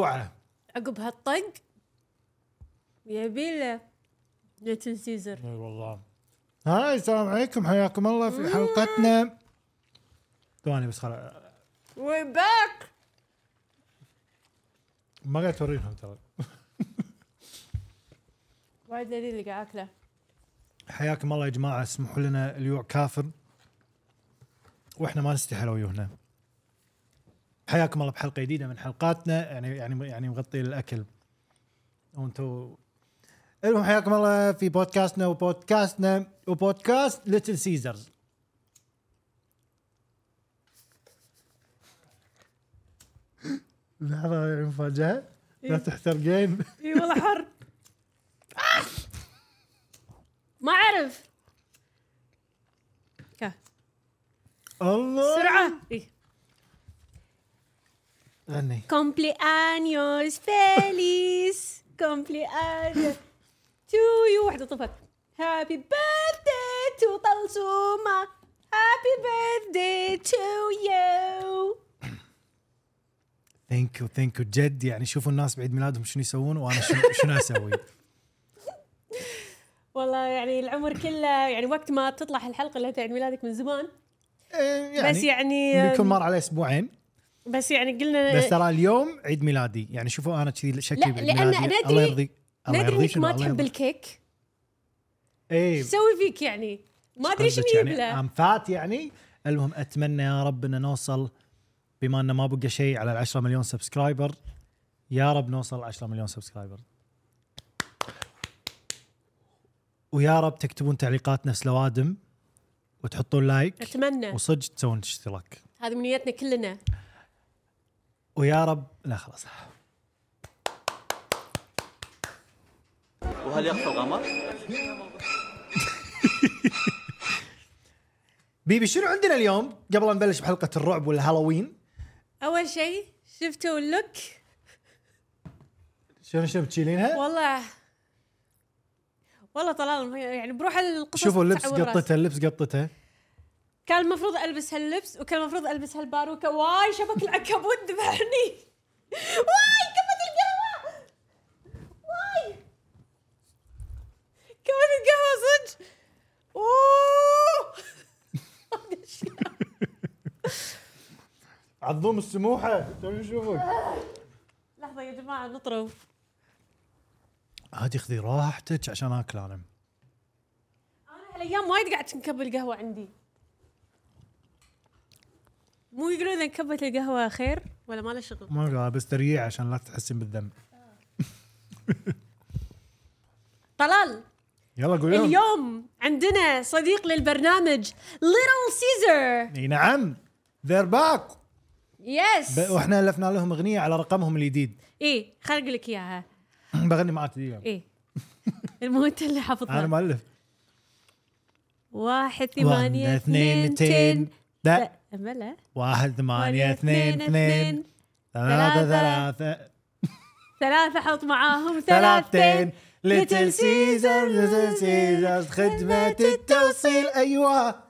روعه عقب هالطق يبي له Little Caesars. إي والله. هاي السلام عليكم. حياكم الله في حلقتنا. ثواني بس خلاص. we back ما قاعد توريهم ترى. وايد لذيذ اللي قاعد أكله. حياكم الله يا جماعة. اسمحوا لنا اليوع كافر. وإحنا ما نستحي لو يهنا حياكم الله بحلقة جديدة من حلقاتنا. يعني يعني يعني مغطي الأكل. وأنتم المهم حياكم الله في بودكاستنا وبودكاستنا وبودكاست Little Caesars لحظة مفاجأة. لا تحترقين. اي والله حر. آه! ما أعرف. الله! سرعة. إيه. غني cumpleaños feliz cumpleaños to you واحدة طفت. happy birthday to طلسومة happy birthday to you thank you thank you جد يعني شوفوا الناس بعيد ميلادهم شنو يسوون وأنا شنو, شنو أسوي. والله يعني العمر كله يعني وقت ما تطلع الحلقة اللي عيد ميلادك من زمان. إيه، بس يعني بيكون مر عليه أسبوعين. بس يعني قلنا بس ترى اليوم عيد ميلادي. يعني شوفوا أنا كذي شكلي لا، بعيد ميلادي. ندري- الله يرضيك. الله ندري يرضيك إنك ما تحب. الكيك. إيه. إيش أسوي فيك يعني؟ ما أدري يجيب يعني له أم فات يعني. المهم أتمنى يا رب إن نوصل بما إنه ما بقى شيء على ال 10 مليون subscriber. يا رب نوصل 10 مليون subscriber. ويا رب تكتبون تعليقات نفس لوادم وتحطون like أتمنى. وصدق تسوون اشتراك. هذه من نيتنا كلنا. ويا رب لا خلاص. وهل يخفى القمر؟ baby شنو عندنا اليوم؟ قبل لا نبلش بحلقة الرعب والهالوين. أول شيء شفتوا ال look؟ شنو شنو بتشيلينها؟ والله والله طلال يعني بروح القصص شوفوا اللبس. قطته اللبس قطته كان المفروض ألبس هاللبس وكان المفروض ألبس هالباروكة. واي شبك العنكبوت ذبحني واي كبت القهوة. واي. كبت القهوة صدق. أوه. عظوم السموحة. شنو نشوفك لحظة يا جماعة نطرف عادي خذي راحتك عشان أكل أنا. أنا هالأيام وايد قاعد تنكب القهوة عندي. مو يقولون إذا انكبت القهوة خير ولا ما له شغل. ما قال بس تريع عشان لا تحسين بالذنب. طلال يلا لهم اليوم عندنا صديق للبرنامج Little Caesars إي نعم they're back yes وإحنا ألفنا لهم أغنية على رقمهم الجديد. إيه خليني أقول لك إياها. بغني معك إيه المهم أنت اللي أنا حافظها مؤلف. واحد ثمانية اثنين اثنين تين بلا واحد ثمانية اثنين اثنين ثلاثة ثلاثة. ثلاثة. حط معاهم. ثلاثتين. Little Caesars Little Caesars خدمة التوصيل. أيوه.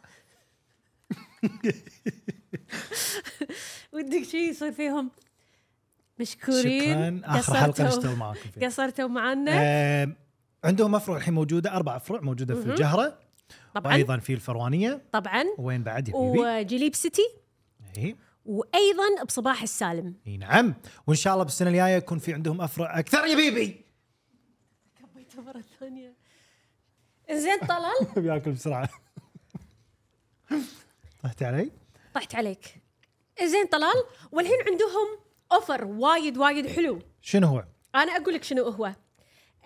ودك شيء يصير فيهم؟ مشكورين. شكرا. آخر حلقة قصرتوا- نشتغل معاكم فيها. قصرتوا معنا. آم، عندهم افرع الحين موجودة أربع أفرع موجودة في الجهرة. طبعا. وأيضا في الفروانيه طبعا. وين بعد يا بيبي؟ وجليب سيتي. اي وأيضا بصباح السالم. إي نعم. وإن شاء الله بالسنة الجاية يكون في عندهم أفرع أكثر يا بيبي. كبيته مرة ثانية. زين طلال. بياكل بسرعة. طحت علي؟ طحت عليك. زين طلال والحين عندهم offer وايد وايد حلو. شنو هو؟ أنا أقول لك شنو هو.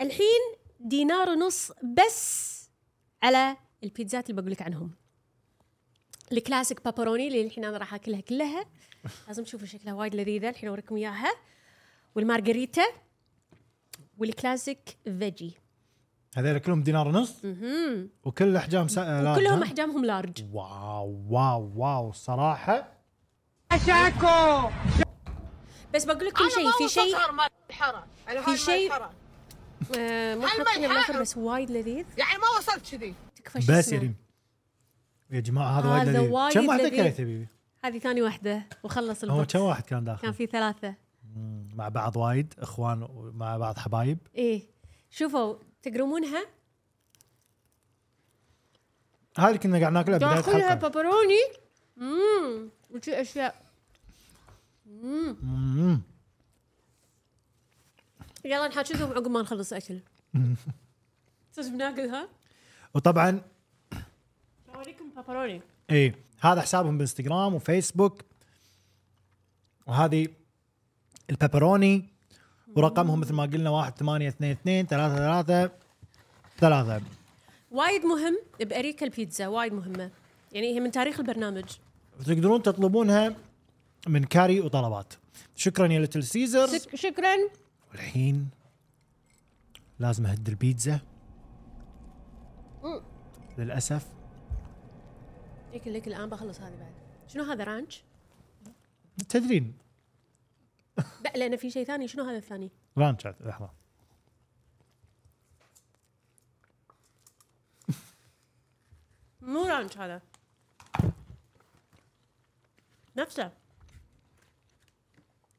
الحين دينار ونص بس على البيتزات اللي بقول لك عنهم. ال classic pepperoni اللي الحين أنا راح أكلها كلها. لازم تشوفوا شكلها وايد لذيذة. الحين أوريكم إياها. والمارغريتا وال classic veggie. هذول كلهم دينار ونص؟ وكل أحجام سا... لا كلهم أحجام؟ أحجامهم لارج واو واو واو صراحة. بس بقول لك كل شيء في شيء في شيء آه، حاطينه بالاخر يحرم؟ بس وايد لذيذ. يعني ما وصلت كذي. شو بس. يا ريم. يا جماعة هذا وايد هذا لذيذ. كم واحدة لذيذ. كلت يا بيبي؟ هذه ثاني واحدة وخلص هو كم واحد كان كان داخل؟ في ثلاثة. مع بعض وايد إخوان مع بعض حبايب. إيه. شوفوا تقرمونها؟ هذه كنا قاعد ناكلها بداية داخلها الحلقة بابروني امم وشي أشياء. امم مم. يلا نحاكيكم عقب ما نخلص أكل. صدق بناكلها؟ وطبعا اوريكم بابروني. إي هذا حسابهم بإنستغرام وفيسبوك. وهذه ال pepperoni ورقمهم مثل ما قلنا واحد ثمانية اثنين اثنين ثلاثة ثلاثة ثلاثة. وايد مهم بأريكا البيتزا وايد مهمة. يعني هي من تاريخ البرنامج. تقدرون تطلبونها من Carriage وطلبات. شكرا يا Little Caesars شك- شكرا. والحين لازم أهد البيتزا. للأسف. ليك ليك الآن بخلص هذه بعد. شنو هذا ranch؟ تدرين لا لأن في شيء ثاني. شنو هذا الثاني؟ ranch لحظة. مو ranch هذا. نفسه.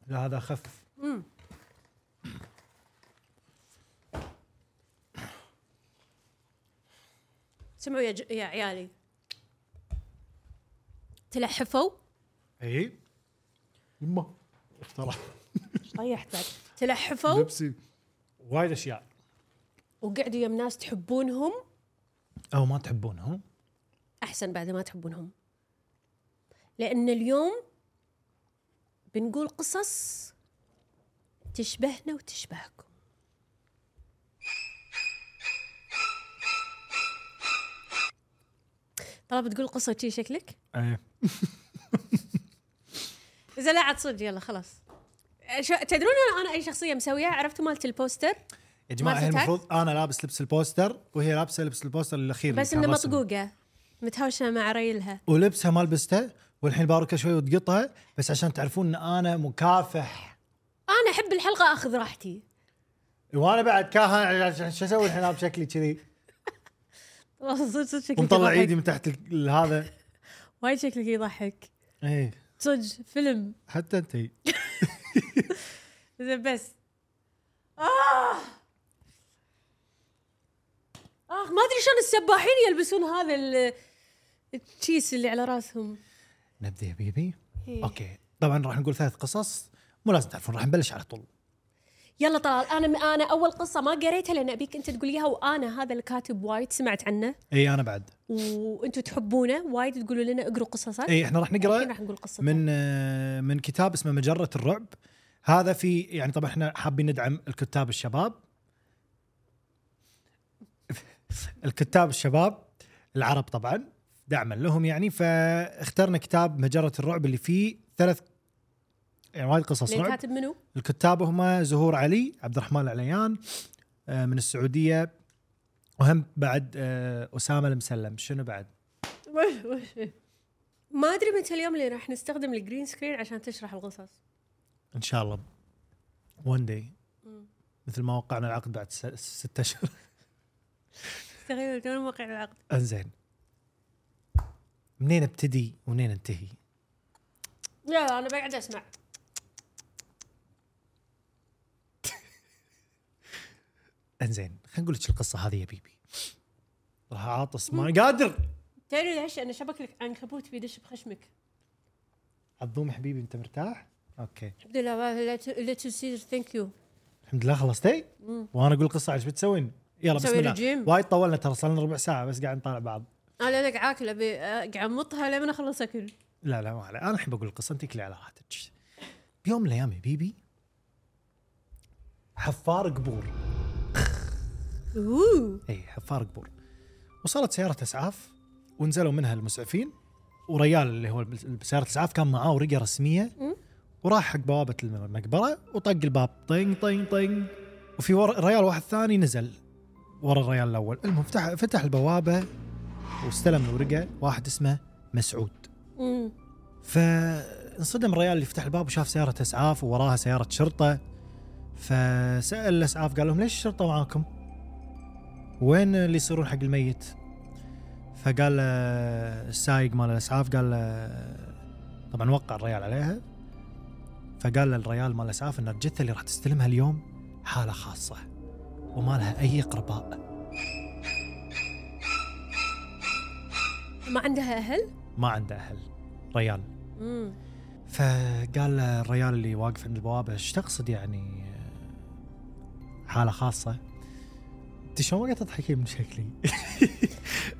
لا هذا اخف امم سمعوا يا, ج... يا عيالي. تلحفوا. إي. يمه ترى طيحت بعد تلحفوا. لبسي. وايد أشياء. وقعدوا يم ناس تحبونهم. أو ما تحبونهم. أحسن بعد ما تحبونهم. لأن اليوم بنقول قصص تشبهنا وتشبهكم. طلب تقول قصة شي شكلك؟ إيه. إذا لا عاد صدق يلا خلاص. شو تدرون أنا, أنا أي شخصية مسويها عرفتوا مالت ال poster؟ يا جماعة ما هي؟ المفروض أنا لابس لبس ال poster وهي لابسة لبس البوستر الأخير اللي بس رسم. مطقوقة متهاوشة مع ريلها. ولبسها ما لبسته والحين باروكتها شوي وتقطها بس عشان تعرفون إن أنا مكافح. أنا أحب الحلقة أخذ راحتي. وأنا بعد كاهن شو أسوي الحين؟ بشكلي كذي. صدق صدق شكلك ومطلع. ايدي من تحت هذا. وايد شكلك يضحك. إيه. صدق فيلم. حتى أنت. زين بس. آه! آه ما أدري شلون السباحين يلبسون هذا ال- التشيس اللي على راسهم. نبدأ يا baby. إيه. okay. طبعا راح نقول ثلاث قصص. مو لازم تعرفون راح نبلش على طول. يلا طلال أنا أنا أول قصة ما قريتها لأن أبيك أنت تقول اياها وأنا هذا الكاتب وايد سمعت عنه. إي أنا بعد. وأنتم تحبونه وايد تقولوا لنا اقروا قصصه إي إحنا راح نقرأ راح نقول قصته من آه، من كتاب اسمه مجرة الرعب. هذا في يعني طبعا إحنا حابين ندعم الكتاب الشباب. الكتاب الشباب العرب طبعا دعما لهم يعني. فاخترنا كتاب مجرة الرعب اللي فيه ثلاث يعني وايد قصص. رعب كاتب منو؟ الكتاب هم زهور علي عبد الرحمن العليان آه، من السعودية وهم بعد آه، أسامة المسلم. شنو بعد؟ ما أدري متى اليوم اللي راح نستخدم ال green screen عشان تشرح القصص. إن شاء الله. one day مثل ما وقعنا العقد بعد ستة اشهر تغير دون موقع العقد. انزين. منين ابتدي ومنين انتهي؟ لا أنا بقعد أسمع. انزين خلينا نقول لك القصة هذه يا baby. راح أعطس ما قادر. تدري ليش؟ أنا شبك العنكبوت بيدش بخشمك. عظوم حبيبي أنت مرتاح؟ okay. الحمد لله لا تسير thank you الحمد لله خلصتي؟ وأنا أقول قصه إيش بتسوين؟ يلا بسم الله. وايد طولنا ترى صار لنا ربع ساعة بس قاعد نطالع بعض. أنا لك عاكل أبي قاعد أمطها لين أخلص أكل. لا لا ما عليه أنا الحين بقول القصة انت كلي على راحتك. بيوم من الأيام يا baby حفار قبور. أوه اي حفار قبور وصلت سيارة أسعاف ونزلوا منها المسعفين وريال اللي هو سيارة الاسعاف كان معاه ورقة رسمية. وراح حق بوابة المقبرة وطق الباب طين طين طين وفي ور... ريال واحد ثاني نزل ورا الريال الأول المهم فتح فتح البوابة واستلم الورقة واحد اسمه مسعود. فانصدم الريال اللي فتح الباب وشاف سيارة أسعاف ووراها سيارة شرطة فسأل الأسعاف قال لهم ليش الشرطة معاكم؟ وين اللي يصيرون حق الميت؟ فقال له السايق مال الأسعاف قال له طبعا وقع الريال عليها. فقال للريال مال الأسعاف إن الجثة اللي راح تستلمها اليوم حالة خاصة وما لها أي قرباء ما عندها أهل؟ ما عنده أهل. ريال. امم فقال الريال اللي واقف عند البوابة إيش تقصد يعني؟ حالة خاصة. أنت شلون ما قاعد تضحكين من شكلي.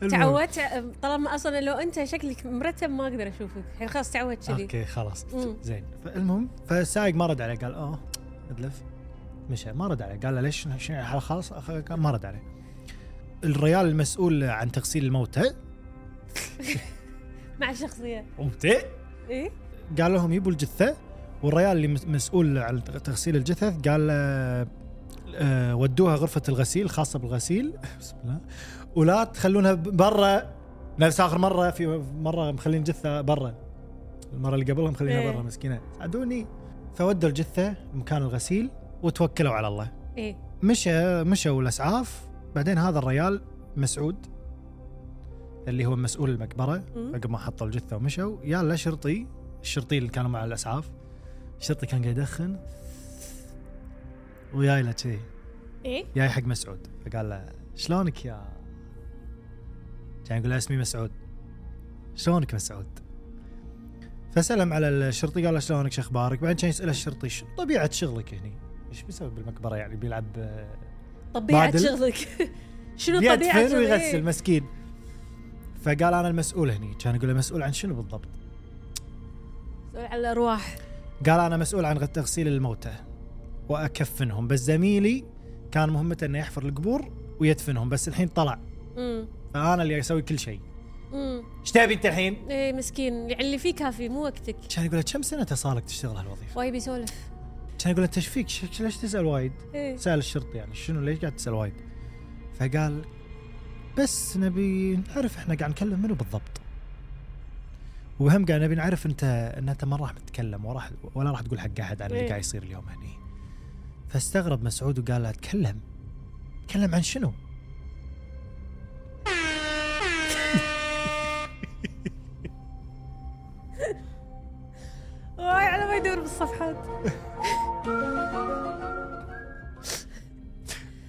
تعودت طالما أصلا لو أنت شكلك مرتب ما أقدر أشوفك. الحين خلاص تعودت كذي. أوكي خلاص. زين. فالمهم فالسائق ما رد عليه قال آه أدلف. مشى. ما رد عليه. قال له ليش قال ما رد عليه. الريال المسؤول عن تغسيل الموتى. مع الشخصيه موتى. إيه؟ قال لهم يبوا الجثة. والريال اللي مس- مسؤول عن تغسيل الجثث قال ودوها غرفة الغسيل الخاصه بالغسيل. بسم الله ولا تخلونها برا نفس آخر مرة في مرة مخلين جثة برا. المرة اللي قبلها مخلينها إيه. برا مسكينة. ساعدوني فودوا الجثة لمكان الغسيل وتوكلوا على الله. إيه. مشى مشوا الأسعاف. بعدين هذا الريال مسعود اللي هو مسؤول المقبرة. عقب ما حطوا الجثة ومشوا. يا شرطي الشرطي اللي كانوا مع الأسعاف. الشرطي كان قاعد يدخن. وياي له كذي إيه؟ جاي حق مسعود. فقال له شلونك يا كان يقول له اسمي مسعود. شلونك مسعود؟ فسلم على الشرطي قال له شلونك؟ شو أخبارك؟ بعدين كان يسأله الشرطي شو طبيعة شغلك هنا إيش بيسوي بالمقبرة يعني؟ بيلعب طبيعة بادل. شغلك. شنو طبيعة شغلك؟ ويغسل مسكين. فقال أنا المسؤول هني. كان يقول له مسؤول عن شنو بالضبط؟ سؤال على الأرواح. قال أنا مسؤول عن تغسيل الموتى. وأكفنهم. بس زميلي كان مهمته إنه يحفر القبور ويدفنهم بس الحين طلع. امم فأنا اللي أسوي كل شيء. امم إيش تبي أنت الحين؟ إيه مسكين. يعني اللي فيه كافي مو وقتك. كان يقول كم سنة صار لك تشتغل هالوظيفة؟ وايد بيسولف كان يقول انت إيش فيك؟ ليش تسأل وايد؟ إيه. سأل الشرطي يعني شنو ليش قاعد تسأل وايد؟ فقال بس نبي نعرف إحنا قاعد نكلم منو بالضبط. وهم قاعد نبي نعرف أنت إن أنت ما راح تتكلم وراح ولا راح تقول حق أحد عن اللي إيه. قاعد يصير اليوم هني. فاستغرب مسعود وقال له تكلم تكلم عن شنو؟ واي على ما يدور بالصفحات.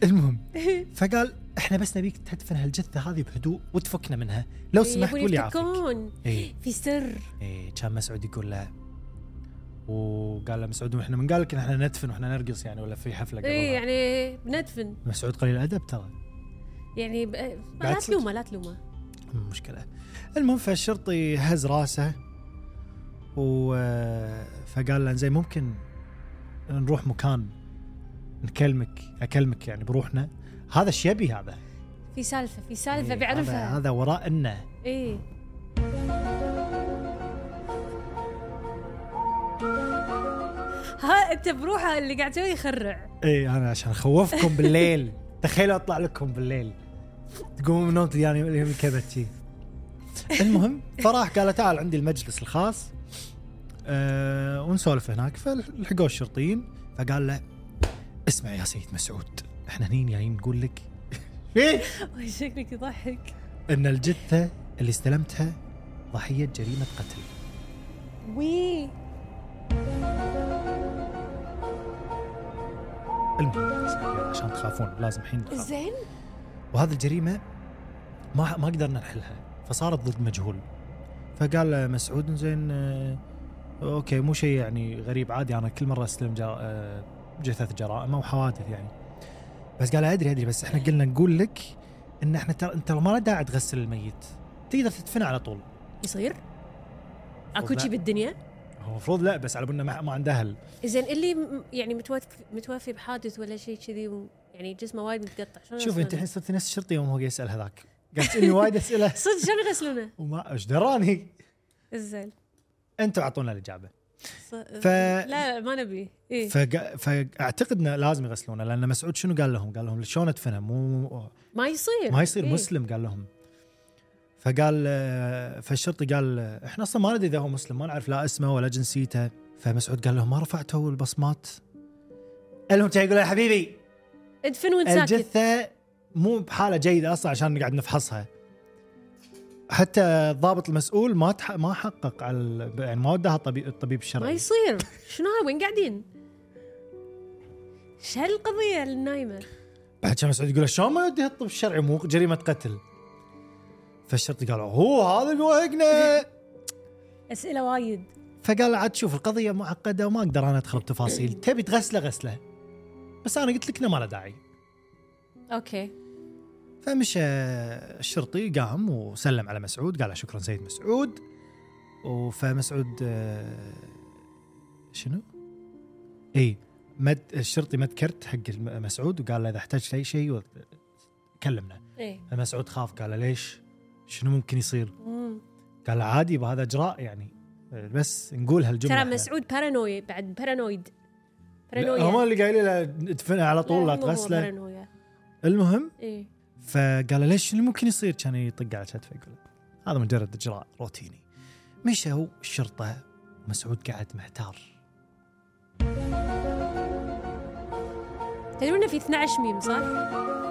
المهم فقال إحنا بس نبيك تدفن هالجثة هذه بهدوء وتفكنا منها. لو سمحت يبون واللي يعافيك يفتكون اي في سر. إيه كان مسعود يقول له وقال له مسعود إحنا من قال لك إحنا ندفن وإحنا نرقص يعني ولا في حفلة قبل إيه يعني بندفن مسعود قليل ادب ترى. يعني ب... لا. تلومه لا تلومه. مشكلة. المهم فالشرطي هز راسه و فقال له زين ممكن نروح مكان نكلمك أكلمك يعني بروحنا؟ هذا إيش يبي هذا. في سالفة في سالفة إيه، بيعرفها. هذا, هذا وراء إنه. إيه. ها انت بروحه اللي قاعد تسوي يخرع. اي أنا عشان أخوفكم بالليل. تخيلوا أطلع لكم بالليل. تقومون من النوم يعني اليوم شي. المهم فراح قال تعال عندي المجلس الخاص. أه ونسولف هناك. فلحقوه الشرطيين فقال له اسمع يا سيد مسعود إحنا هني جايين نقول لك إيه شكلك يضحك. إن الجثة اللي استلمتها ضحية جريمة قتل. وي. المهم عشان تخافون لازم الحين تخافون. زين وهذه الجريمة ما ما قدرنا نحلها فصارت ضد مجهول فقال له مسعود زين آه، أوكي مو شيء يعني غريب عادي أنا كل مرة أستلم. آه، جثث جرائم أو حوادث يعني بس قال أدري أدري بس إحنا قلنا نقول لك إن إحنا ترى أنت ما له داعي تغسل الميت تقدر تدفنه على طول يصير أكو. شيء بالدنيا هو المفروض لا بس على بالنا ما ما عنده أهل زين اللي يعني متوفي بحادث ولا شيء كذي يعني جسمه وايد متقطع شلون شوف أنت؟ الحين صرتي نفس الشرطي يوم هو يسأل هذاك قاعد تسالني وايد أسئلة صدق شلون يغسلونه؟ وما إيش دراني زين أنتم أعطونا الإجابة ف- لا ما نبي إيه فق... فاعتقد إنه لازم يغسلونه لأن مسعود شنو قال لهم؟ قال لهم شلون أدفنه؟ مو ما يصير ما يصير إيه. مسلم قال لهم فقال آه، فالشرطي قال آه، إحنا أصلا ما ندري إذا هو مسلم ما نعرف لا اسمه ولا جنسيته. فمسعود قال لهم ما رفعتوا البصمات؟ قال لهم يقول يا حبيبي؟ ادفن وانت ساكت. الجثة مو بحالة جيدة أصلا عشان نقعد نفحصها. حتى الضابط المسؤول ما تح... ما حقق على يعني ما وداها الطبيب الطبيب ما الشرعي يصير. شنو وين قاعدين؟ شو هالقضية النايمة؟ بعد كان مسعود يقول شلون ما يوديها الطب الشرعي؟ مو جريمة قتل. فالشرطي قال هو هذا اللي وهقنا أسئلة وايد. فقال عاد شوف القضية معقدة وما أقدر أنا أدخل بتفاصيل تبي تغسله غسله. بس أنا قلت لك إنه ما له داعي. أوكي. فمشى الشرطي قام وسلم على مسعود قال له شكرا سيد مسعود. فمسعود آه، شنو؟ إي مد الشرطي مد كرت حق مسعود وقال له إذا احتجت أي شيء كلمنا إيه فمسعود خاف قال له ليش؟ شنو ممكن يصير؟ مم. قال عادي بهذا إجراء يعني. بس نقول هالجملة. ترى. مسعود paranoi بعد paranoid paranoia هم اللي قايلين له ادفنها على طول لا تغسله. المهم إيه. فقال ليش اللي ممكن يصير؟ كان يطق على كتفه يقول هذا مجرد إجراء روتيني. مشوا الشرطة. مسعود قاعد محتار. تدرون في 12 ميم صح؟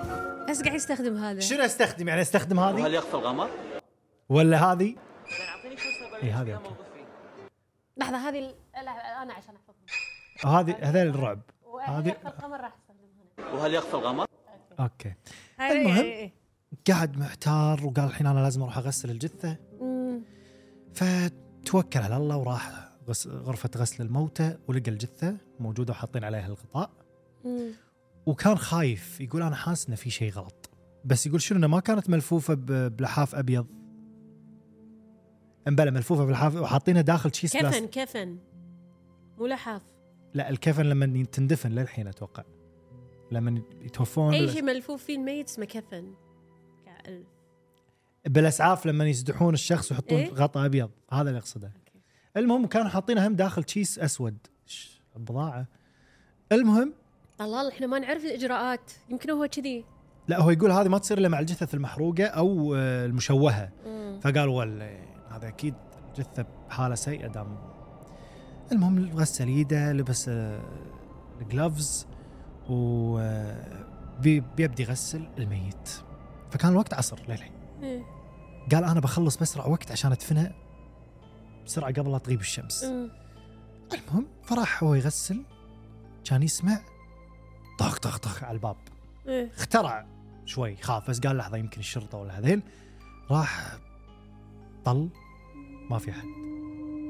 بس قاعد يستخدم هذا؟ شنو أستخدم؟ يعني أستخدم هذه؟ وهل يخفى القمر؟ ولا هذه؟ اي هذه أوكي. لحظة هذه ال- لا أنا عشان أحفظهم هذه هذول الرعب. هذه- هذه القمر راح أستخدمها وهل يخفى القمر؟ أوكي. هاي- المهم. قاعد محتار وقال الحين أنا لازم أروح أغسل الجثة. مم. فتوكل على الله وراح غس- غرفة غسل الموتى ولقى الجثة موجودة وحاطين عليها الغطاء. مم. وكان خايف يقول أنا حاسس إنه في شيء غلط. بس يقول شنو إنه ما كانت ملفوفة بلحاف أبيض. أمبلا ملفوفة بلحاف وحاطينها داخل كيس كفن كفن مو لحاف. لا الكفن لما تندفن للحين أتوقع. لما يتوفون أي شيء ملفوف فيه الميت اسمه كفن بالأسعاف لما يسدحون الشخص ويحطون إيه؟ غطاء أبيض. هذا اللي أقصده. المهم كانوا حاطينها هم داخل كيس أسود. بضاعه المهم الله إحنا ما نعرف الإجراءات. يمكن هو كذي. لا هو يقول هذه ما تصير إلا مع الجثث المحروقة أو آه، المشوهة. مم. فقال ول هذا أكيد جثة بحالة سيئة دام. المهم غسل ايده لبس آه، الجلافز و آه، بي- بيبدي يغسل الميت. فكان الوقت عصر للحين. إيه. قال أنا بخلص باسرع وقت عشان أدفنها بسرعة قبل لا تغيب الشمس. مم. المهم فراح هو يغسل كان يسمع طخ طخ طخ على الباب. إيه. اخترع شوي خاف بس قال لحظة يمكن الشرطة ولا هذيل راح طل ما في أحد.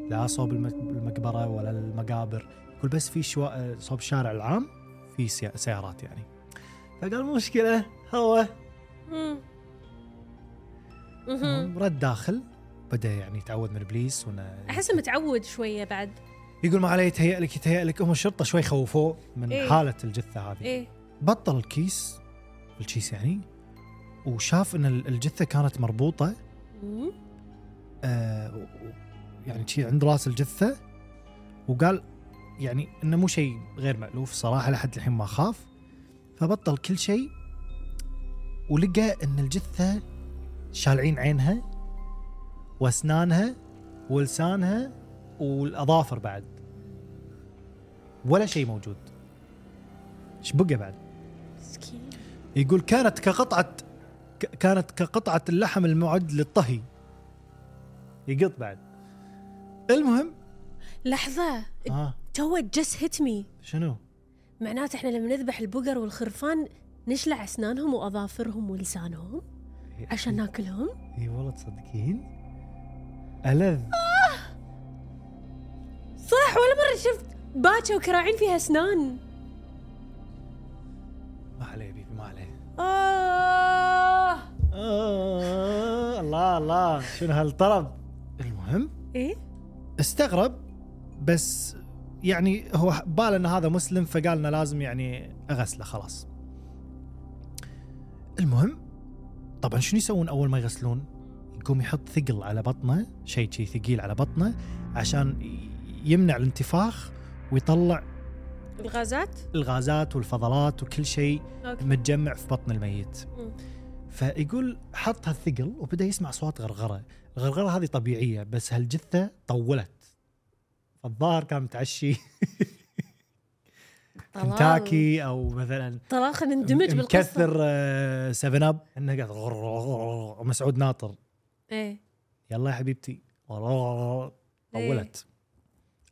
لا صوب الم- المقبرة ولا المقابر. يقول بس في شوا... صوب الشارع العام في سيا- سيارات يعني. فقال مشكلة هو رد داخل بدأ يعني يتعوذ من ابليس وإنه أحسه متعود شوية بعد. يقول ما عليه يتهيأ لك يتهيأ لك هم الشرطه شوي خوفوه من إيه. حالة الجثة هذه. إيه. بطل الكيس الكيس يعني وشاف إن ال- الجثة كانت مربوطة. مم. آه يعني شي عند راس الجثة. وقال يعني إنه مو شيء غير مألوف صراحة لحد الحين ما خاف. فبطل كل شيء ولقى إن الجثة شالعين عينها وأسنانها ولسانها والأظافر بعد. ولا شيء موجود. إيش بقى بعد؟ مسكين. يقول كانت كقطعة ك- كانت كقطعة اللحم المعد للطهي. يقط بعد. المهم؟ لحظة. آه. you just hit me شنو؟ معناته إحنا لما نذبح البقر والخرفان نشلع أسنانهم وأظافرهم ولسانهم عشان ناكلهم. اي والله تصدقين؟ ألذ. صح ولا مرة شفت باكه وكراعين فيها أسنان. ما عليه بيبي ما عليه. آه. آه الله الله. شنو هالطرب؟ المهم إيه؟ استغرب بس يعني هو بال إن هذا مسلم فقال إنه لازم يعني أغسله خلاص. المهم طبعا شنو يسوون أول ما يغسلون؟ يقوم يحط ثقل على بطنه شيء شيء ثقيل على بطنه عشان يمنع الانتفاخ ويطلع الغازات؟ الغازات والفضلات وكل شيء أوكي. متجمع في بطن الميت. مم. فيقول حط هالثقل وبدأ يسمع صوت غرغرة. الغرغرة هذه طبيعية بس هالجثة طولت. فالظاهر كان متعشي. كنتاكي أو مثلا طلال خلينا ندمج بالقصة. مكثر 7 أب. إنه قاعد مسعود ناطر إيه يلا يا حبيبتي طولت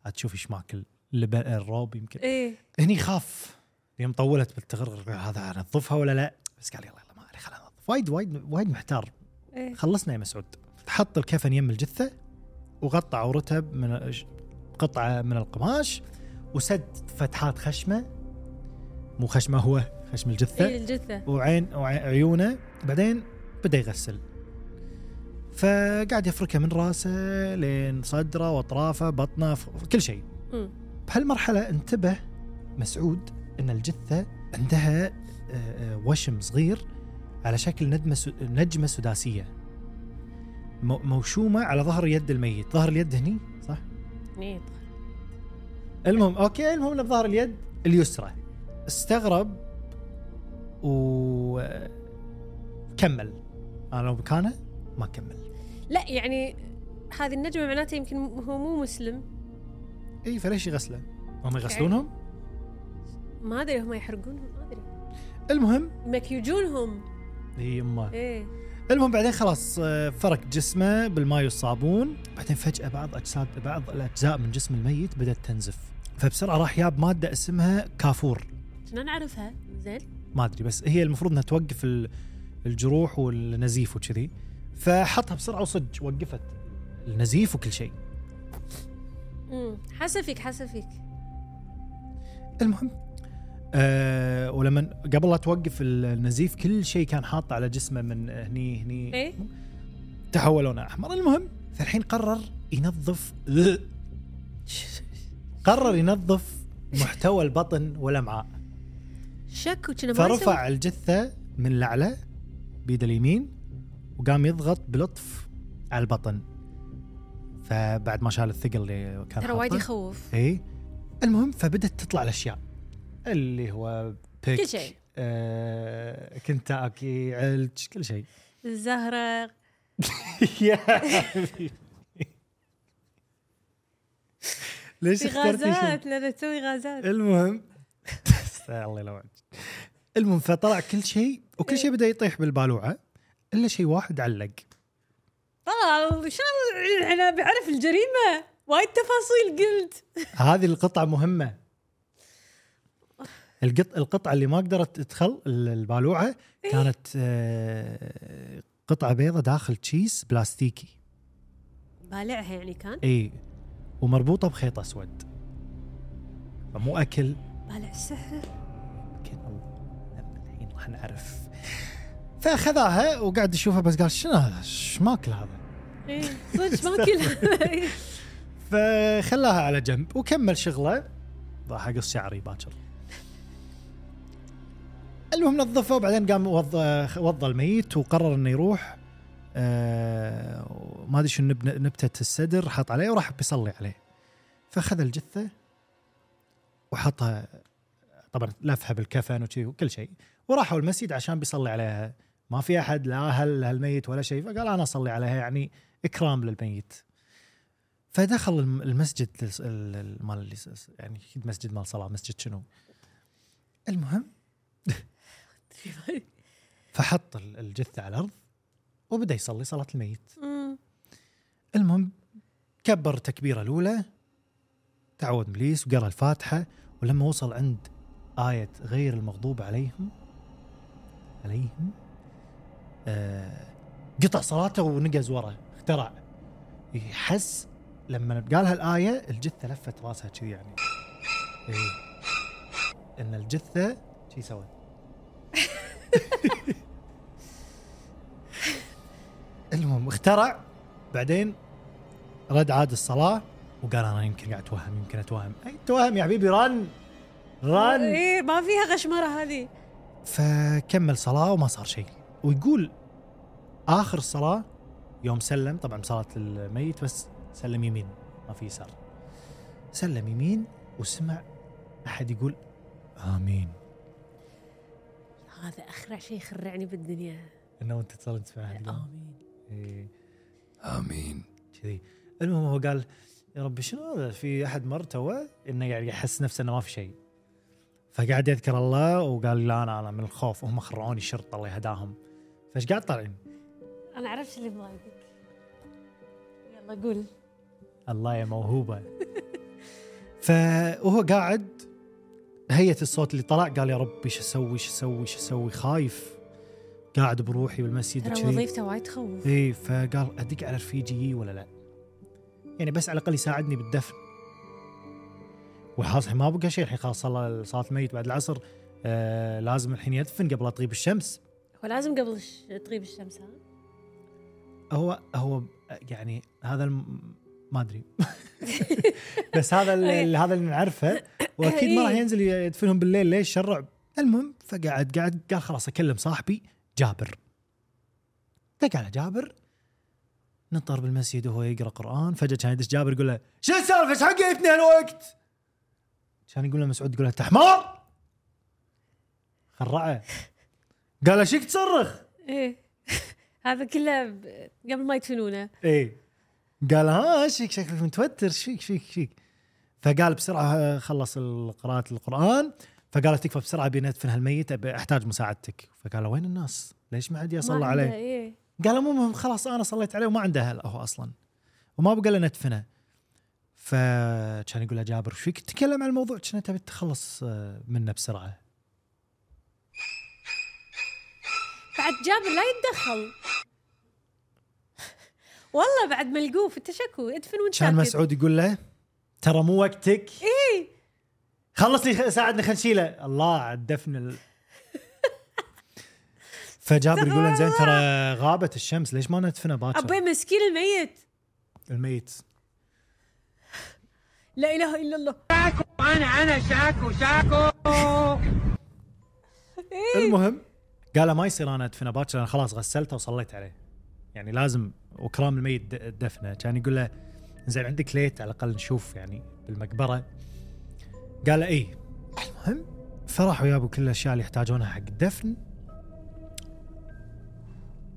تشوفي إيش ماكل الروب يمكن. إيه. هني خاف. يوم طولت بالتغرغر هذا انظفها ولا لا؟ بس قال يلا يلا ما عليه خلينا ننظف وايد وايد وايد محتار. إيه. خلصنا يا مسعود. حط الكفن يم الجثة وغطى عورتها من قطعة من القماش وسد فتحات خشمة. مو خشمة هو خشم الجثة. إيه الجثة. وعين وعيونه بعدين بدأ يغسل. فقاعد يفركها من راسه لين صدره وأطرافه بطنه كل شيء. بهالمرحلة انتبه مسعود إن الجثة عندها آه، آه، وشم صغير على شكل نجمة سداسية. مو- موشومة على ظهر يد الميت. ظهر اليد هني صح؟ إيه. المهم أوكي المهم إنه بظهر اليد اليسرى. استغرب وكمل أنا لو مكانه ما كمل. لا يعني هذه النجمة معناته يمكن هو مو مسلم. اي فليش يغسله؟ هم يغسلونهم؟ ما أدري هم يحرقونهم؟ ما أدري. المهم مكيوجونهم هي امه إيه. المهم بعدين خلاص آه، فرك جسمه بالماء والصابون بعدين فجأة بعض أجساد بعض الأجزاء من جسم الميت بدأت تنزف. فبسرعة راح جاب مادة اسمها كافور. كنا نعرفها؟ زين. ما أدري بس هي المفروض أنها توقف ال- الجروح والنزيف وكذي. فحطها بسرعة وصج وقفت. النزيف وكل شيء. امم حاسة فيك حاسة فيك. المهم أه ولما قبل لا توقف النزيف كل شيء كان حاطه على جسمه من هني هني. إيه؟ تحول لونه احمر المهم فالحين قرر ينظف قرر ينظف محتوى البطن والأمعاء. شك فرفع الجثة من الأعلى بيده اليمين. وقام يضغط بلطف على البطن. فبعد ما شال الثقل اللي كان ترى وايد. يخوف. اي المهم فبدت تطلع الأشياء. اللي هو بيك كل شيء. آه كنتاكي علج كل شيء. الزهره يا حبيبي. ليش؟ غازات لأن تسوي غازات. المهم الله يلوعك المهم فطلع كل شيء وكل شيء بدأ يطيح بالبالوعة. إلا شيء واحد علق. طلع شلون إحنا بعرف الجريمة؟ وايد تفاصيل قلت. هذه القطعة مهمة. القط القطعة اللي ما قدرت تدخل ال- البالوعة كانت آه، قطعة بيضة داخل تشيس بلاستيكي. بالعها يعني كان؟ إي. ومربوطة بخيط أسود. فمو أكل. بالع سحر. يمكن الحين راح نعرف. فأخذها وقعد يشوفها بس قال شنو هذا؟ إيش ماكل هذا؟ إيه صدق ما كلها فخلاها على جنب وكمل شغله. راح اقص شعري باكر. المهم نظفه وبعدين قام وضى وضى الميت وقرر إنه يروح. آه ما أدري شو نب- نبتة السدر حط عليه وراح بيصلي عليه. فأخذ الجثة وحطها طبعا لفها بالكفن وكل شيء وراحوا المسجد عشان بيصلي عليها ما في أحد لا أهل هالميت ولا شيء. فقال أنا أصلي عليها يعني إكرام للميت. فدخل الم- المسجد مال يعني أكيد مسجد مال صلاة مسجد شنو؟ المهم فحط ال- الجثة على الأرض وبدأ يصلي صلاة الميت. المهم كبر التكبيرة الأولى تعوذ إبليس وقرأ الفاتحة ولما وصل عند آية غير المغضوب عليهم عليهم قطع صلاته ونقز ورا اخترع. يحس لما قال هالايه الجثة لفت راسها كذي يعني. إيه. إن الجثة شي سوت المهم اخترع بعدين رد عاد الصلاة وقال أنا يمكن قاعد أتوهم يمكن أتوهم. أي توهم يا حبيبي رن! رن! إيه ما فيها غشمرة هذه. فكمل صلاة وما صار شيء. ويقول آخر الصلاة يوم سلم طبعا صلاة الميت بس سلم يمين ما في يسار. سلم يمين وسمع أحد يقول آمين. هذا اخرع شيء يخرعني بالدنيا. إنه أنت تصلي تسمع يقول آمين. إيه. آمين. كذي. المهم هو قال يا ربي شنو هذا؟ في أحد مر توه؟ إنه قاعد يحس نفسه إنه ما في شيء. فقعد يذكر الله وقال لا أنا أنا من الخوف. هم خرعوني شرطة الله يهداهم. فايش قاعد طالعين؟ أنا عرفت اللي بضايقك أقول الله يا موهوبة. فهو قاعد هيئة الصوت اللي طلع قال يا ربي شو أسوي شو أسوي شو أسوي؟ خايف. قاعد بروحي بالمسجد ترى. وظيفته وايد تخوف. اي فقال أدق على رفيجي يجي ولا لا؟ يعني بس على الأقل يساعدني بالدفن. وخلاص ما بقى شيء الحين خلاص صلى صلاة الميت بعد العصر. آه لازم الحين يدفن قبل لا تغيب الشمس. ولازم قبل تغيب الشمس ها؟ هو هو يعني هذا الم... ما أدري. بس هذا ال- هذا اللي نعرفه وأكيد ما راح إيه. ينزل يدفنهم بالليل. ليش شرع؟ المهم فقعد قاعد قال خلاص أكلم صاحبي جابر. دق على جابر نطر بالمسجد وهو يقرأ قرآن. فجأة كان يدش جابر يقول له شو السالفة؟ إيش حق جايبني هالوقت؟ كان يقول له مسعود يقول له انت حمار خرعه. قال شيك تصرخ. إيه. هذا كله قبل ما يدفنونه. إيه. قال ها شيك شكلك متوتر شيك شيك شيك. فقال بسرعة آه، خلص قراءة القرآن. فقال تكفى بسرعة بندفن هالميت أبي أحتاج مساعدتك. فقال وين الناس؟ ليش ما حد يصلى عليه؟ إيه. قال مو مهم خلاص أنا صليت عليه وما عنده أهل هو أصلا. وما بقى له ندفنه. فكان يقول له جابر إيش فيك تكلم عن الموضوع؟ كنا تبي تخلص آه، منه بسرعة. بعد جابر لا يتدخل. والله بعد ملقوف انت شكو ادفن وانت كان. مسعود يقول له ترى مو وقتك. إيه. خلص لي ساعدني خل نشيله. الله على الدفن ال... فجابر يقول له زين ترى غابت الشمس ليش ما ندفنه باكر؟ أبوي مسكين الميت. الميت. لا إله إلا الله. أنا أنا شاكو شاكو. المهم قال له ما يصير أنا أدفنه باكر أنا خلاص غسلته وصليت عليه. يعني لازم وكرام الميت دفنه. كان يقول له زين عندك ليت على الأقل نشوف يعني بالمقبرة. قال له اي المهم فراحوا جابوا كل الأشياء اللي يحتاجونها حق الدفن.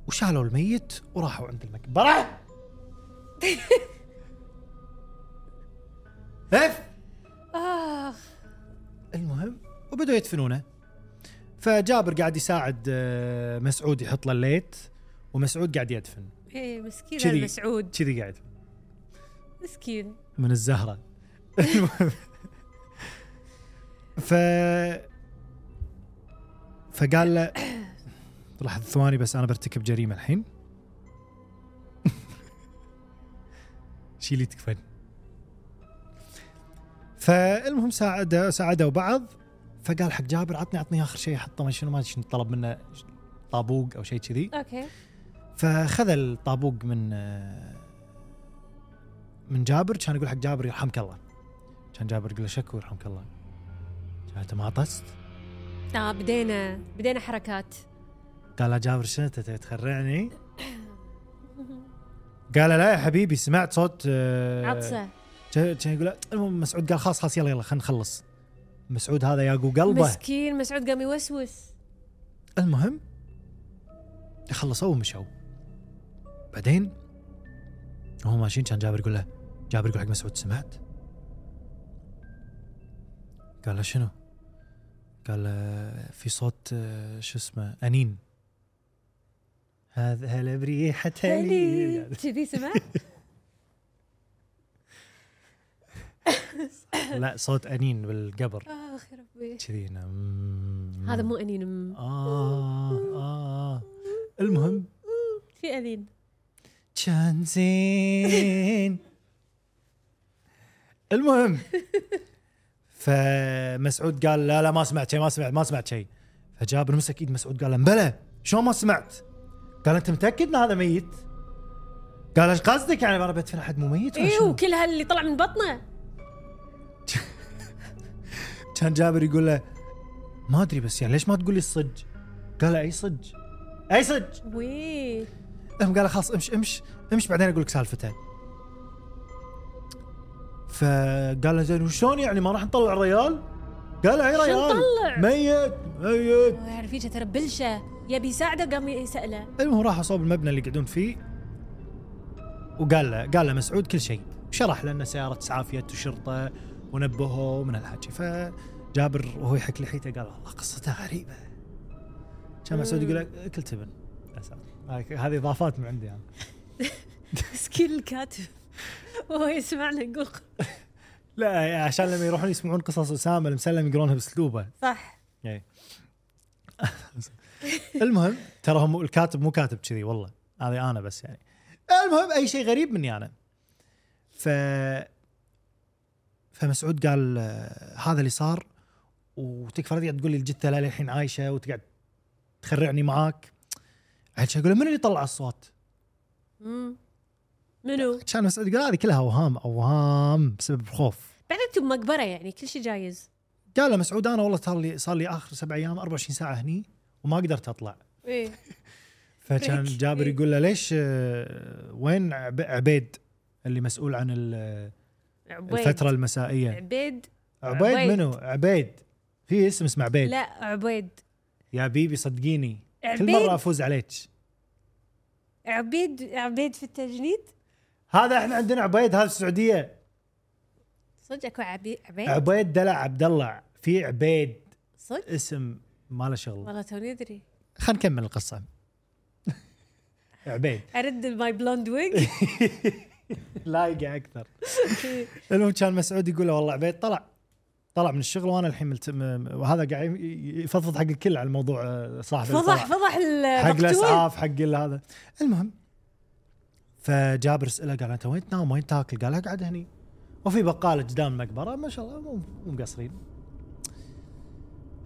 وشالوا الميت وراحوا عند المقبرة. اف آخ. المهم وبدوا يدفنونه. فجابر قاعد يساعد آه، مسعود يحط له الليت ومسعود قاعد يدفن. إيه مسكين. مسعود كذي قاعد مسكين. من الزهرة. ف فقال له لحظة ثواني بس أنا برتكب جريمة الحين. شيلي تكفن فالمهم ساعده ساعدوا بعض. فقال حق جابر عطني عطني آخر شيء حطه ما شنو ما شنو طلب منه طابوق أو شيء كذي. أوكي. فخذ الطابوق من من جابر كان يقول حق جابر يرحمك الله. كان جابر يقول له شكو يرحمك الله. كان انت ما عطست آه بدينا بدينا حركات. قال له جابر شنو أنت تخرعني؟ قال لا يا حبيبي سمعت صوت آه، عطسة. كان يقول المهم مسعود قال خلاص خلاص يلا يلا خلينا نخلص. مسعود هذا ياقو قلبه. مسكين مسعود قام يوسوس. المهم خلصوا ومشوا بعدين وهم ماشيين كان جابر يقول له جابر يقول حق مسعود سمعت؟ قال له شنو؟ قال له في صوت آه، شو اسمه أنين. هذا هلا بريحة هلي هلي كذي سمعت؟ لا صوت أنين بالقبر. اخ يا ربي. كذي. هذا مو أنين آه آه. المهم. في انين كان زين. المهم. فمسعود قال لا لا ما سمعت شيء ما سمعت ما سمعت شيء. فجابر مسك إيد مسعود قال له بلى شلون ما سمعت؟ قال أنت متأكد إن هذا ميت؟ قال إيش قصدك يعني؟ أنا بدفن أحد مو ميت إيوه شنو؟ كل هاللي طلع من بطنه. كان جابر يقول له ما أدري بس يعني ليش ما تقول لي الصج؟ قال له أي صج؟ أي صج؟ وي قال له خلاص امش امش امش بعدين أقول لك سالفته فقال له زين وشلون يعني ما راح نطلع الريال؟ قال له أي ريال نطلع؟ ميت ميت يعرف يجي ترى بلشة يبي يساعده قام يسأله المهم راحوا صوب المبنى اللي يقعدون فيه وقال له قال له مسعود كل شيء شرح له ان سيارة اسعاف وشرطة ونبهوا من الحكي فجابر وهو يحك لحيته قال والله قصته غريبة. كان مسعود يقول له كل تبن هذه إضافات من عندي أنا. مسكين الكاتب. وهو يسمعنا نقول لا عشان لما يروحون يسمعون قصص أسامة المسلم يقرونها بأسلوبه. صح. إيه. المهم ترى هم الكاتب مو كاتب كذي والله. هذه أنا بس يعني. المهم أي شيء غريب مني أنا. ف فمسعود قال آه، هذا اللي صار وتكفى رضيع تقول لي الجثه لا للحين عايشة وتقعد تخرعني معاك عاد أقول له من اللي طلع الصوت؟ مم. منو؟ كان مسعود يقول هذه كلها أوهام أوهام بسبب الخوف بعدين أنتم مقبرة يعني كل شيء جايز قال له مسعود أنا والله صار لي صار لي آخر سبع أيام 24 ساعة هني وما قدرت أطلع إيه فكان. جابر إيه. يقول له ليش آه، وين عب- عبيد اللي مسؤول عن ال- عبيد. الفترة المسائية. عبيد. عبيد عبيد. منو؟ عبيد. في اسم اسمه عبيد. لا عبيد. يا baby صدقيني. كل عبيد؟ مرة أفوز عليك. عبيد عبيد في التجنيد؟ هذا إحنا عندنا عبيد هذا السعودية. صدق أكو عبيد عبيد؟ عبيد دلع عبد الله في عبيد صدق؟ اسم ما له شغل. والله توني ادري خلينا نكمل القصة. عبيد. أرد my blonde wig لايقة أكثر. المهم كان مسعود يقول له والله عبيد طلع طلع من الشغل وأنا الحين ملت... وهذا قاعد يفضفض حق الكل على الموضوع آه، صاحب فضح. فضح حق الأسعاف حق هذا. المهم فجابر ساله قال أنت وين تنام؟ وين تاكل؟ قال أقعد هني. وفي بقالة قدام المقبرة ما شاء الله مو مقصرين.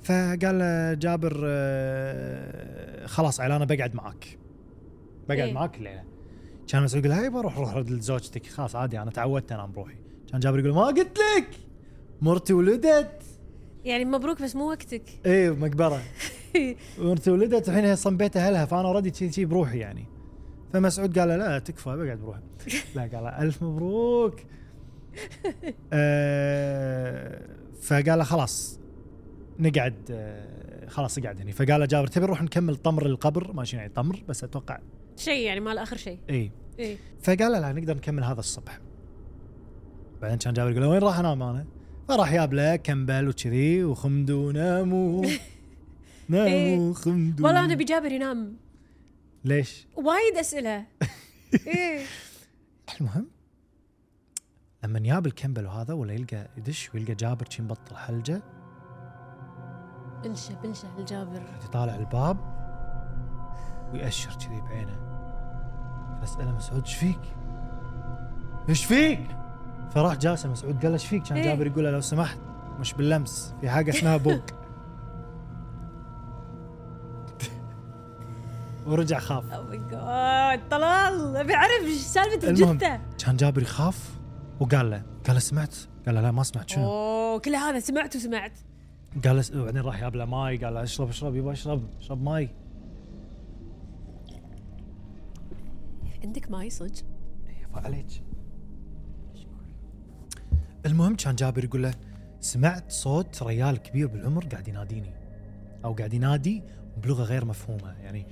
فقال جابر آه، خلاص عيل أنا بقعد معك بقعد إيه. معك الليلة كان مسعود يقول هاي بروح روح رد لزوجتك. خلاص عادي أنا تعودت انام بروحي. كان جابر يقول ما قلت لك! مرتي ولدت! يعني مبروك بس مو وقتك. إيه مقبرة. مرتي ولدت الحين هي صوب بيت أهلها فأنا already شي شي بروحي يعني. فمسعود قال له لا تكفى بقعد بروحي لا قال له ألف مبروك. آه فقال له خلاص نقعد آه خلاص اقعد هني. فقال له جابر تبي نروح نكمل طمر القبر ما شنو يعني طمر بس أتوقع شيء يعني مال آخر شيء. اي إيه. فقال له لا نقدر نكمل هذا الصبح. بعدين كان جابر يقول وين راح انام أنا؟ فراح جاب له كمبل وكذي وخمدوا ناموا ناموا إيه. خمدوا والله أنا بجابر ينام. ليش؟ وايد أسئلة. إيه. المهم لما ياب الكمبل وهذا ولا يلقى يدش ويلقى جابر شي مبطل حلجة بلشه بلشه الجابر. يطالع الباب ويأشر كذي بعينه. فاسأله مسعود إيش فيك؟ إيش فيك؟ فراح جاسم مسعود قال له إيش فيك؟ كان إيه. جابر يقول له لو سمحت مش باللمس في حاجة اسمها بوق ورجع خاف أو ماي جاد طلال أبي أعرف إيش سالفة. الجثة كان جابر يخاف وقال له قال له سمعت؟ قال له لا ما سمعت شنو؟ أوه كل هذا سمعت وسمعت قال له وبعدين راح جاب له ماي قال له اشرب اشرب يبا اشرب اشرب ماي عندك ماي صدق؟ يبا عليك. المهم كان جابر يقول له سمعت صوت ريال كبير بالعمر قاعد يناديني. أو قاعد ينادي بلغة غير مفهومة يعني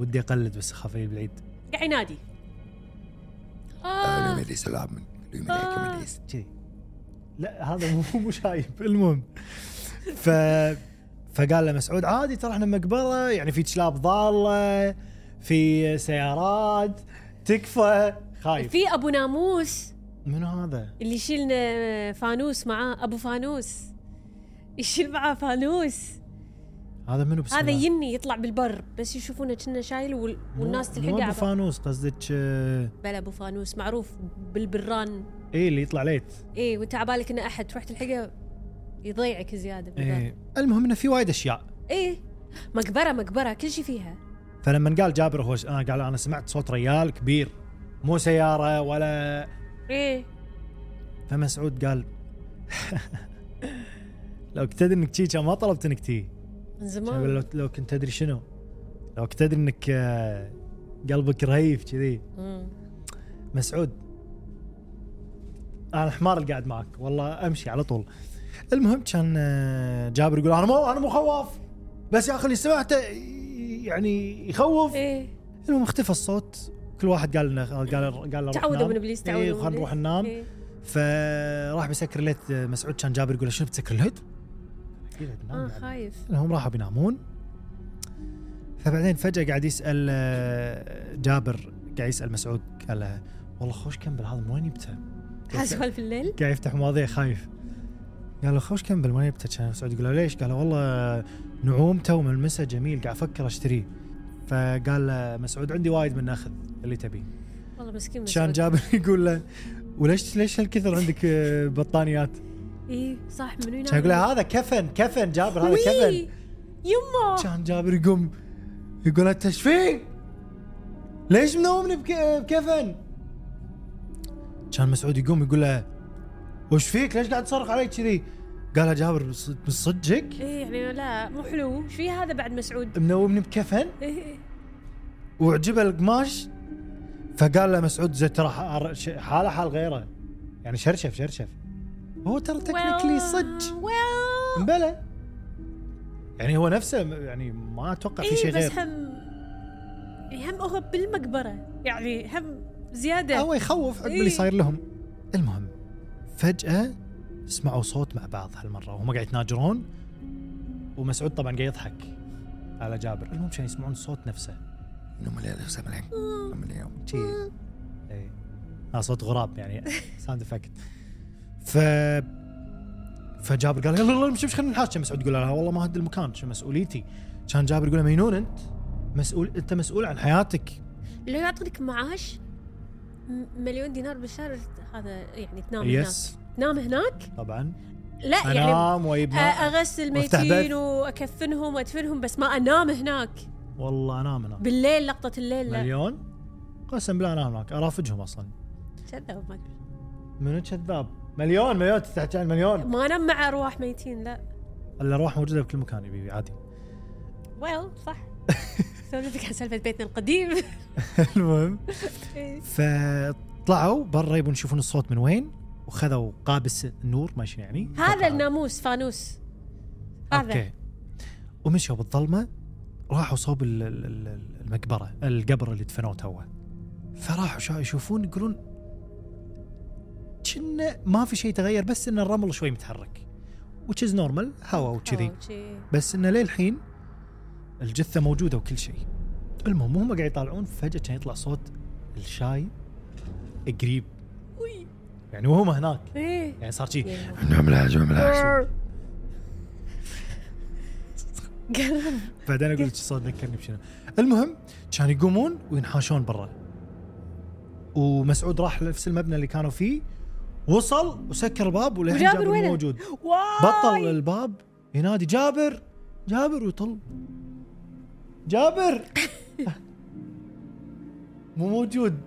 ودي أقلد بس اخاف البعيد قاعد ينادي. آه. آه. كذي لا هذا مو مو شايب. المهم. ف فقال له مسعود عادي ترى إحنا مقبرة يعني في كلاب ضالة. في سيارات تكفى. خايف. في أبو ناموس. منو هذا؟ اللي يشيل فانوس معاه. أبو فانوس. يشيل معاه فانوس. هذا منو؟ بسم هذا الله؟ يني يطلع بالبر بس يشوفونه كنا شايل وال... مو- والناس مو تلحق ابو فانوس قصدك آه، بلا أبو فانوس معروف بالبران. إيه اللي يطلع ليت. إيه وانت عبالك إنه أحد. تروح تلحقه يضيعك زيادة بالبر إيه. المهم إنه في وايد أشياء. إيه. مقبرة مقبرة كل شيء فيها. فلما قال جابر هو أنا قال أنا سمعت صوت ريال كبير. مو سيارة ولا إيه. فمسعود قال لو كنت تدري إنك شي كان ما طلبت إنك تي. من زمان. لو, لو كنت تدري شنو؟ لو كنت تدري إنك آه، قلبك رهيف كذي. مسعود أنا الحمار اللي قاعد معك. والله أمشي على طول. المهم كان آه، جابر يقول أنا مو أنا مو خواف. بس يا أخي اللي سمعته يعني يخوف إيه المهم اختفى الصوت كل واحد قال لنا قال قال له تعودوا من إبليس تعودوا إيه خلينا نروح. ننام إيه. فراح بيسكر الليت مسعود كان جابر يقول له شنو بتسكر بنام آه. خايف هم راحوا بينامون فبعدين فجأة قاعد يسأل آه، جابر قاعد يسأل مسعود قال له والله خوش كمبل هذا من وين جبته؟ سوالف الليل قاعد يفتح مواضيع خايف قال له خوش كمبل من وين جبته؟ كان سعود يقول له ليش؟ قال له والله نعومته وملمسه جميل قاعد أفكر أشتريه فقال له مسعود عندي وايد من اخذ اللي تبيه والله مسكين كان. جابر يقول له وليش ليش هالكثر عندك آه، بطانيات؟ إي صح منو ينام كان يقول له هذا كفن كفن جابر هذا كفن يمه كان جابر يقوم يقول أنت إيش فيك؟ ليش منومني بك- بكفن؟ كان مسعود يقوم يقول له وش فيك؟ ليش قاعد تصرخ علي كذي؟ قال له جابر من صدقك؟ إيه يعني لا مو حلو. إيش في هذا بعد مسعود؟ منومني بكفن؟ إيه. وعجبه القماش؟ فقال له مسعود زي ترى حاله حال غيره. يعني شرشف شرشف. هو ترى تكنيكلي صدق. مبلى. يعني هو نفسه يعني ما أتوقع في اي شيء إيه، بس غير. هم يعني هم هو بالمقبرة. يعني هم زيادة. هو يخوف عقب إيه. اللي صاير لهم. المهم فجأة سمعوا صوت مع بعض هالمرة. وهم قاعد يتناجرون. ومسعود طبعا قاعد يضحك على جابر. المهم كانوا يسمعون الصوت نفسه. شي. إيه. هذا صوت غراب يعني. sound effect ف فجابر قال يلا يلا نمشي خلينا نحاش كان مسعود يقول له والله ما هد المكان. شو مسؤوليتي؟ كان جابر يقول له مجنون أنت مسؤول أنت مسؤول عن حياتك. لو يعطونك معاش مليون دينار بالشهر هذا يعني تنام yes تنام هناك؟ طبعا. لا يعني أنام واجيب. أغسل ميتين. وأكفنهم وأدفنهم بس ما أنام هناك. والله أنام هناك. بالليل لقطة الليل لا. مليون؟ قسم بالله أنام هناك. أرافجهم أصلا. كذاب ما. منو كذاب؟ مليون مليون تحكي عن مليون. ما أنام مع أرواح ميتين لا. الأرواح موجودة بكل مكان يبي عادي. ويل صح. سولفتك عن سالفة بيتنا القديم. المهم. إيه. فطلعوا برا يبون يشوفون الصوت من وين؟ وخذوا قابس النور ماشي يعني؟ هذا. الناموس فانوس. هذا. أوكي. ومشوا بالظلمة راحوا صوب ال- ال- ال- المقبرة القبر اللي دفنوه توه. فراحوا يشوفون يقولون كنا ما في شيء تغير بس إن الرمل شوي متحرك. is normal هواء وكذي. بس انه للحين الجثة موجودة وكل شيء. المهم هم قاعد يطالعون فجأة كان يطلع صوت الشاي قريب. يعني وهم هناك. إيه. يعني صار شيء قرب. بعدين أقول لك الصوت ذكرني بشنو. المهم كان يقومون وينحاشون برا. ومسعود راح لنفس المبنى اللي كانوا فيه وصل وسكر الباب وللحين وجابر جابر مو وينه؟ موجود. بطل الباب ينادي جابر جابر ويطل. جابر! مو موجود.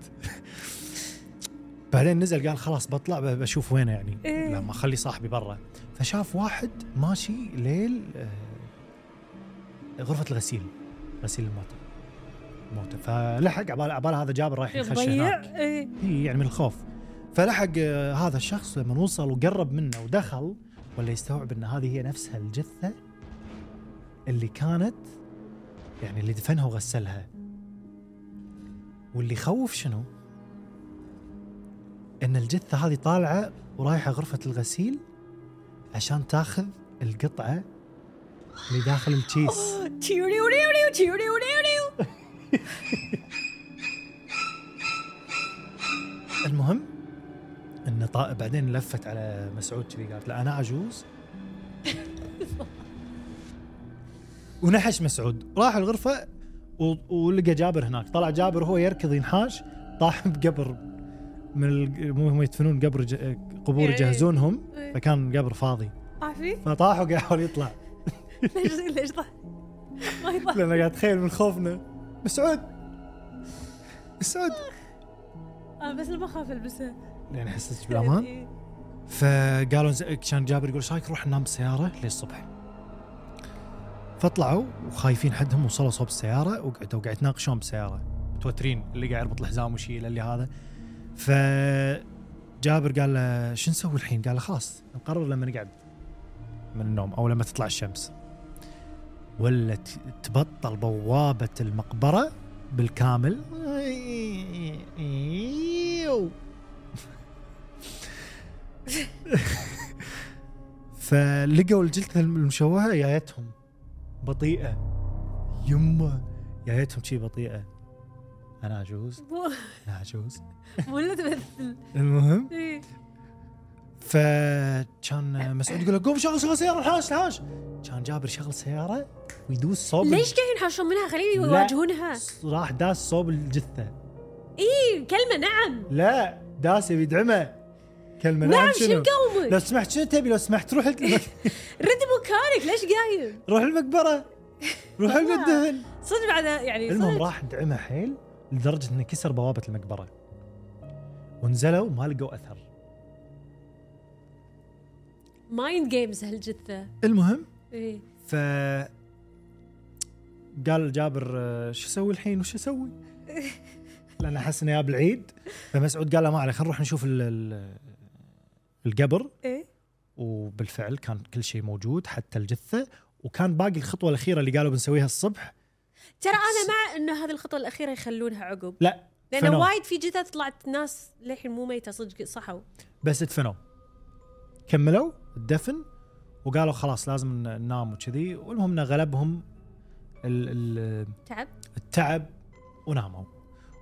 بعدين نزل قال خلاص بطلع بشوف وينه يعني. إيه. لما أخلي صاحبي برا. فشاف واحد ماشي ليل آه، غرفة الغسيل غسيل الموتى. موتى. فلحق عبال عبال هذا جابر رايح يخش هناك. إي يعني من الخوف. فلحق آه، هذا الشخص لما وصل وقرب منه ودخل ولا يستوعب إن هذه هي نفسها الجثة اللي كانت يعني اللي دفنها وغسلها. واللي يخوف شنو؟ إن الجثة هذه طالعة ورايحة غرفة الغسيل عشان تاخذ القطعة اللي داخل الكيس. المهم إن طا... بعدين لفت على مسعود كذي قالت له أنا عجوز ونحش مسعود. راح الغرفة. ولقى جابر هناك. طلع جابر وهو يركض ينحاش طاح بقبر من هم يدفنون قبر ج... قبور إيه. يجهزونهم إيه. فكان قبر فاضي. عارفين؟ فطاح وقاعد يحاول يطلع. ليش ليش ضح ما يضحك لأن قاعد اتخيل من خوفنا. مسعود مسعود أنا بس ما اخاف البسها يعني حسيت بالامان إيه. فقالوا ز- كان جابر يقول إيش رايك نروح ننام بالسياره للصبح؟ فطلعوا وخايفين حدهم وصلوا صوب السيارة وقعدوا قاعد يتناقشون بالسياره متوترين اللي قاعد يربط الحزام ويشيل اللي هذا. ف جابر قال له شو نسوي الحين؟ قال له خلاص نقرر لما نقعد من النوم أو لما تطلع الشمس. ولا تبطل بوابة المقبرة بالكامل. فلقوا الجثه المشوهة جايتهم بطيئة. يمه جايتهم شي بطيئة. أنا عجوز. أنا عجوز. مو اللي تمثل المهم. إيه. فكان مسعود يقول له قوم شغل شغل سيارة الحاش الحاش. كان جابر يشغل سيارة ويدوس صوب ليش قاعدين يحاشون منها؟ خليهم لا. يواجهونها. راح داس صوب الجثة. اي كلمة نعم. لا داس بيدعمه كلمة نعم شنو؟ شو لو سمحت شنو تبي؟ لو سمحت روح رد مكانك ليش قايم؟ روح المقبرة. روح الدهن. صدق بعد يعني المهم راح دعمه حيل. لدرجة إنه كسر بوابة المقبرة. ونزلوا ما لقوا أثر. mind games هالجثة. المهم إيه. ف قال جابر شو أسوي الحين؟ وش أسوي؟ لأن أحس إنه جاب العيد. فمسعود قال له ما عليه خلينا نروح نشوف ال- ال- القبر. إيه. وبالفعل كان كل شيء موجود حتى الجثة. وكان باقي الخطوة الأخيرة اللي قالوا بنسويها الصبح ترى أنا مع إنه هذه الخطوة الأخيرة يخلونها عقب. لا لأن فنو. وايد في جثث طلعت ناس للحين مو ميتة صدق صحوا. بس ادفنوا كملوا الدفن وقالوا خلاص لازم ننام وكذي. والمهم انه غلبهم ال- ال- تعب. التعب وناموا.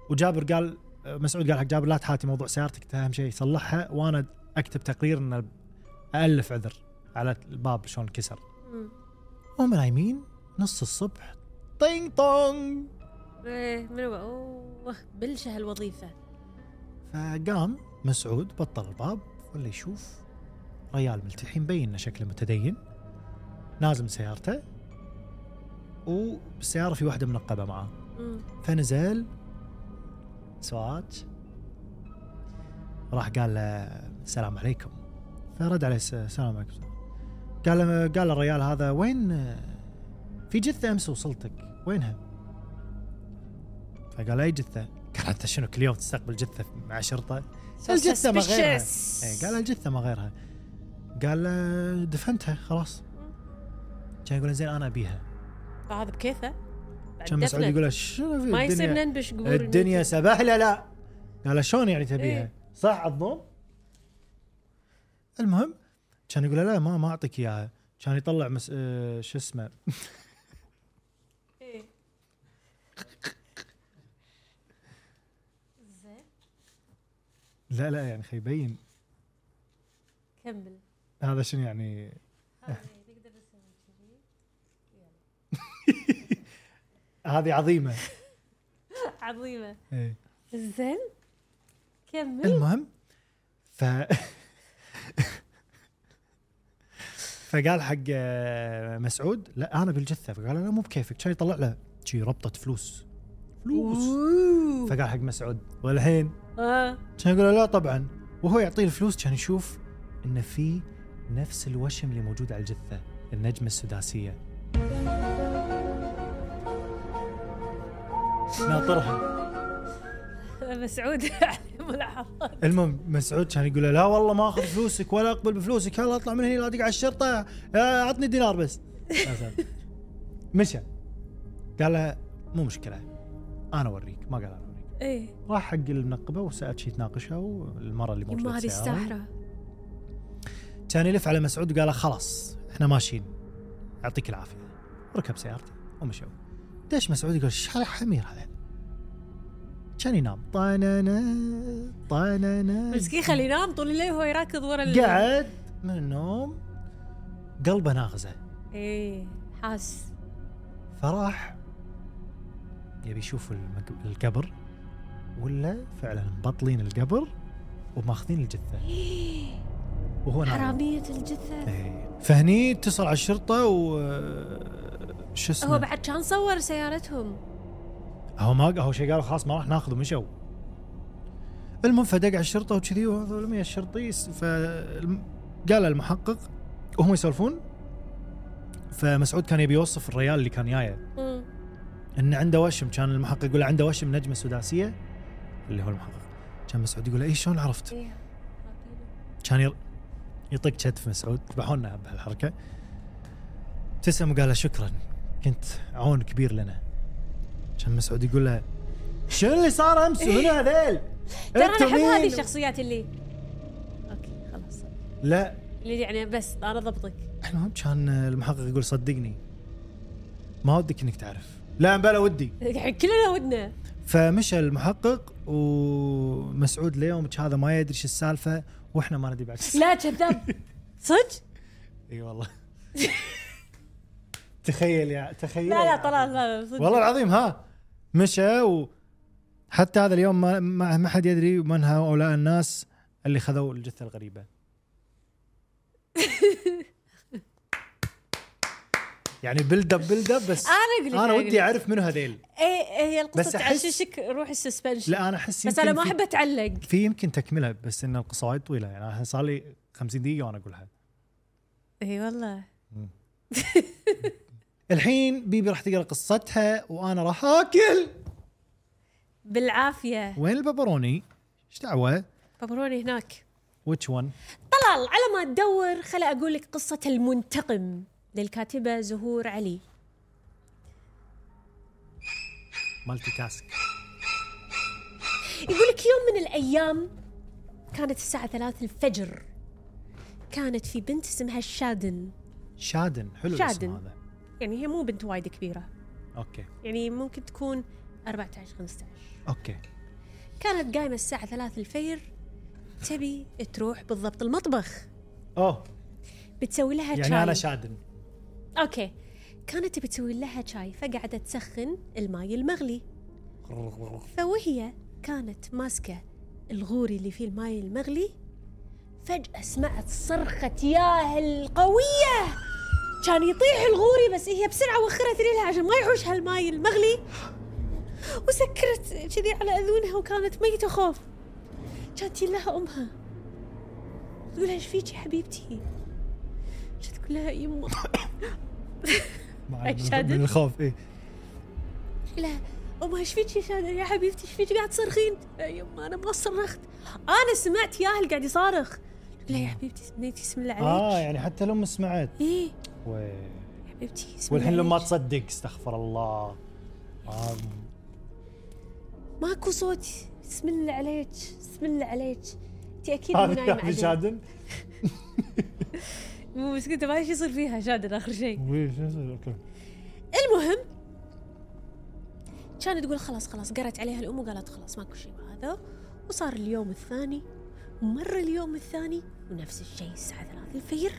وجابر قال مسعود قال حق جابر لا تحاتي موضوع سيارتك أهم شيء صلحها وأنا أكتب تقرير ان الف عذر على الباب شلون كسر. مم. هم نايمين نص الصبح طينغ طونغ إيه منو اوه بلشه هالوظيفه فقام مسعود بطل الباب ولا يشوف ريال ملتحي مبين انه شكله متدين نازل من سيارته وبالسياره في واحدة منقبه معاه. فنزل سواج راح قال له السلام عليكم فرد عليه الس- السلام عليكم قال له قال الرجال هذا وين في جثه امس وصلتك وينها؟ فقال أي جثة؟ قال أنت شنو كل يوم تستقبل جثة مع شرطة؟ الجثه ما غيرها. اي قال الجثة ما غيرها قال له دفنتها خلاص كان يقول زين أنا أبيها هذا بكيفه كان مسعود. يقول شنو في ما يصير ننبش قبور الدنيا سبهله لا قال شلون يعني تبيها؟ إيه. صح عظوم؟ المهم كان يقول لا ما ما أعطيك إياها كان يطلع مس... آه شو اسمه إيه. زين لا لا يعني خي يبين كمل هذا شنو يعني نقدر نسوي كذي هذه عظيمة. عظيمة. إيه. زين. كمل. المهم ف فقال حق آه، مسعود لا أنا بالجثة. فقال لا مو بكيفك كان يطلع له. شي ربطة فلوس. فلوس. أوه. فقال حق مسعود والحين آه. كان يقول لا طبعا. وهو يعطيه الفلوس كان يشوف انه في نفس الوشم اللي موجود على الجثة النجمة السداسية. ناطرها. مسعود ملاحظات. المهم مسعود كان يقول له لا والله ما أخذ فلوسك ولا أقبل بفلوسك يلا أطلع من هنا لا على الشرطة. آه، عطني دينار بس. مثلاً. مشى. قال له مو مشكلة أنا أوريك. ما قال أنا أوريك. إيه. راح حق المنقبه وسالت شي تناقشها والمرة اللي موجوده هذه. الساحره كان يلف على مسعود وقال له خلاص إحنا ماشيين. يعطيك العافية. ركب سيارته ومشوا. دش مسعود يقول إيش هذا حمير هذا؟ كان ينام. طانانا طانانا مسكين خليه ينام. طول الليل وهو يركض ورا ال- قعد من النوم قلبه ناغزة. إيه حاس. فراح يبي يشوف القبر ولا فعلا مبطلين القبر وماخذين الجثة. وهو حرامية الجثة. إيه. فهني اتصل على الشرطة و شو اسمه؟ هو بعد كان صور سيارتهم. هو ما هو شيء قالوا خلاص ما راح ناخذه مشوا. المهم فدق على الشرطة وكذي وهذول الشرطي فقال المحقق وهم يسولفون. فمسعود كان يبي يوصف الريال اللي كان جاية. إن عنده وشم كان المحقق يقول له عنده وشم نجمة سداسية؟ اللي هو المحقق. كان مسعود يقول له اي شلون عرفت؟ إيه. كان يطق كتف مسعود. ذبحونا بهالحركة. ابتسم وقال له شكرا كنت عون كبير لنا. كان مسعود يقول له شنو اللي صار أمس ومنو هذيل؟ ترى أنا أحب هذه؟ الشخصيات اللي أوكي خلاص. لا. اللي يعني بس أنا ضبطك. المهم كان المحقق يقول صدقني ما ودك إنك تعرف. لا بلا ودي. كلنا ودنا. فمشى المحقق ومسعود ليومك هذا ما يدري شو السالفة وإحنا ما ندري بعد لا كذاب. صدق؟ إي والله. تخيل يا تخيل. لا لا طلع لا صدق. والله العظيم ها. مشى و حتى هذا اليوم ما, ما حد يدري من هؤلاء الناس اللي خذوا الجثة الغريبة. يعني build up build up بس أنا أقول أنا ودي أعرف منو هذيل. إيه هي القصة تعيشك روح ال suspension. لا أنا أحس بس أنا ما أحب أتعلق. في يمكن تكمله بس إن القصة وايد طويلة. يعني أنا صار لي 50 دقيقة وأنا أقولها. إي والله. الحين بيبي راح تقرأ قصتها وأنا راح آكل. بالعافية. وين الببروني؟ إيش دعوة؟ بابروني هناك. ويتش ون؟ طلال على ما تدور خل أقول لك قصة المنتقم. للكاتبة زهور علي. multitask يقول لك يوم من الأيام كانت الساعة ثلاث الفجر. كانت في بنت اسمها شادن. شادن حلو شادن. الاسم هذا. يعني هي مو بنت وايد كبيرة. أوكي. يعني ممكن تكون 14 15 أوكي. كانت قايمة الساعة ثلاث الفجر تبي تروح بالضبط المطبخ. أوه. بتسوي لها يعني شاي أنا شادن. أوكي. كانت تبي تسوي لها شاي فقعدت تسخن الماي المغلي. فوهي كانت ماسكة الغوري اللي فيه الماي المغلي فجأة سمعت صرخة ياه قوية كان يطيح الغوري بس هي بسرعة وخرت ريلها عشان ما يحوشها الماي المغلي. وسكرت كذي على أذونها وكانت ميتة خوف. كانت لها أمها تقول إيش فيك يا حبيبتي؟ كانت تقول لها يمه مع- أي شادن؟ من الخوف إيه. لا أمها إيش فيك يا شادر يا حبيبتي إيش فيك قاعد تصرخين؟ "لا يما أنا ما صرخت. أنا سمعت ياهل قاعد يصارخ. لا يا حبيبتي بنيتي اسم الله عليك. آه يعني حتى الأم سمعت. إيه. وي. حبيبتي اسم والحين لما عليك. تصدق استغفر الله. آه. ماكو صوت. اسم الله عليك اسم الله عليك. انت أكيد نايمة هذا عدل شادن؟ بس كنت ما إيش يصير فيها. شادن آخر شيء وي، شو يصير؟ أوكي. المهم كانت تقول خلاص خلاص قرت عليها الأم وقالت خلاص ماكو شيء هذا وصار اليوم الثاني ومر اليوم الثاني ونفس الشيء الساعة ثلاث الفجر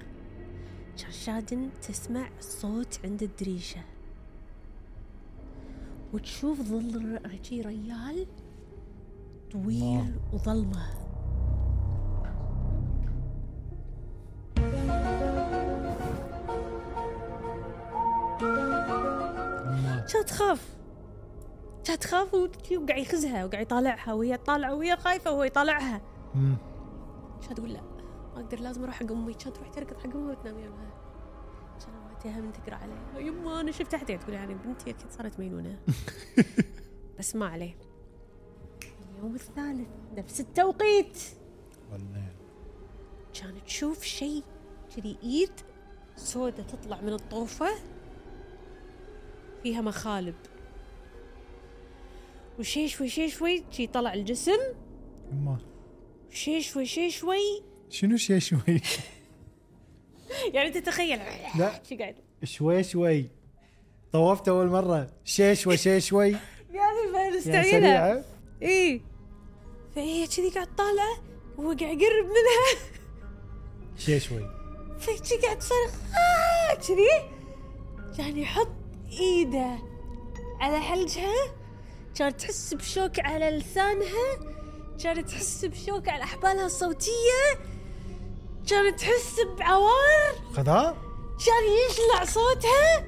كان شادن تسمع صوت عند الدريشة. وتشوف ظل رجي ريال طويل الله. وظلمة. كانت تخاف كانت تخاف وقاعد يخزها وقاعد يطالعها وهي تطالعه وهي خايفة وهو يطالعها. كانت تقول لا ما أقدر لازم أروح حق أمي. كانت تروح تركض حق امها وتنام يمها كان امها من تقرأ عليها يما أنا شفت أحد تقول يعني بنتي أكيد صارت مينونة. بس ما عليه. اليوم الثالث نفس التوقيت. ولا كانت تشوف شيء كذي إيد سودة تطلع من الطوفة. فيها مخالب. وشي شوي شي شوي شي طلع الجسم. أما. شي شوي شي شوي. شنو شي شوي؟ يعني تتخيل. لا. شي قاعد. شوي شوي. طوفت أول مرة. شي شوي شي شوي. يعني يعني مستعجلة سريعة. إي. فهي كذي قاعد طالعة وهو قاعد يقرب منها. شي شوي. فشي قاعد تصرخ آه كذي. كان يحط ايده على حلجها؟ كانت تحس بشوك على لسانها؟ كانت تحس بشوك على أحبالها الصوتية؟ كانت تحس بعوار؟ خذها كان يشلع صوتها؟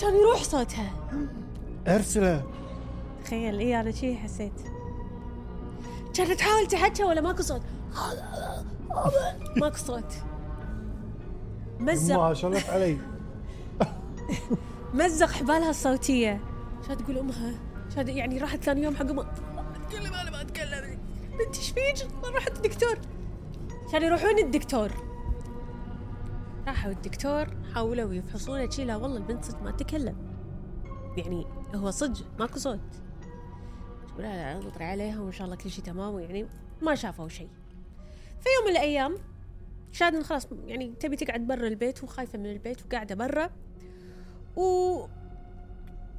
كان يروح صوتها. أرسله. تخيل اي أنا شي حسيت؟ كانت تحاول تحكى ولا ماكو صوت؟ ماكو صوت. مزق ما شلت علي مزق حبالها الصوتية. شو تقول أمها؟ شو يعني راحت ثاني يوم حق أمها؟ أتكلم أنا ما أتكلم. بنتي إيش فيك؟ راحت الدكتور. كانوا يروحون الدكتور؟ راحوا الدكتور حاولوا يفحصونه شي. لا والله البنت صدق ما تتكلم. يعني هو صدق ماكو صوت. لا نطري عليها وإن شاء الله كل شيء تمام. يعني ما شافوا شيء في يوم من الأيام شادن خلاص يعني تبي تقعد برا البيت وخايفة من البيت وقاعدة برا. و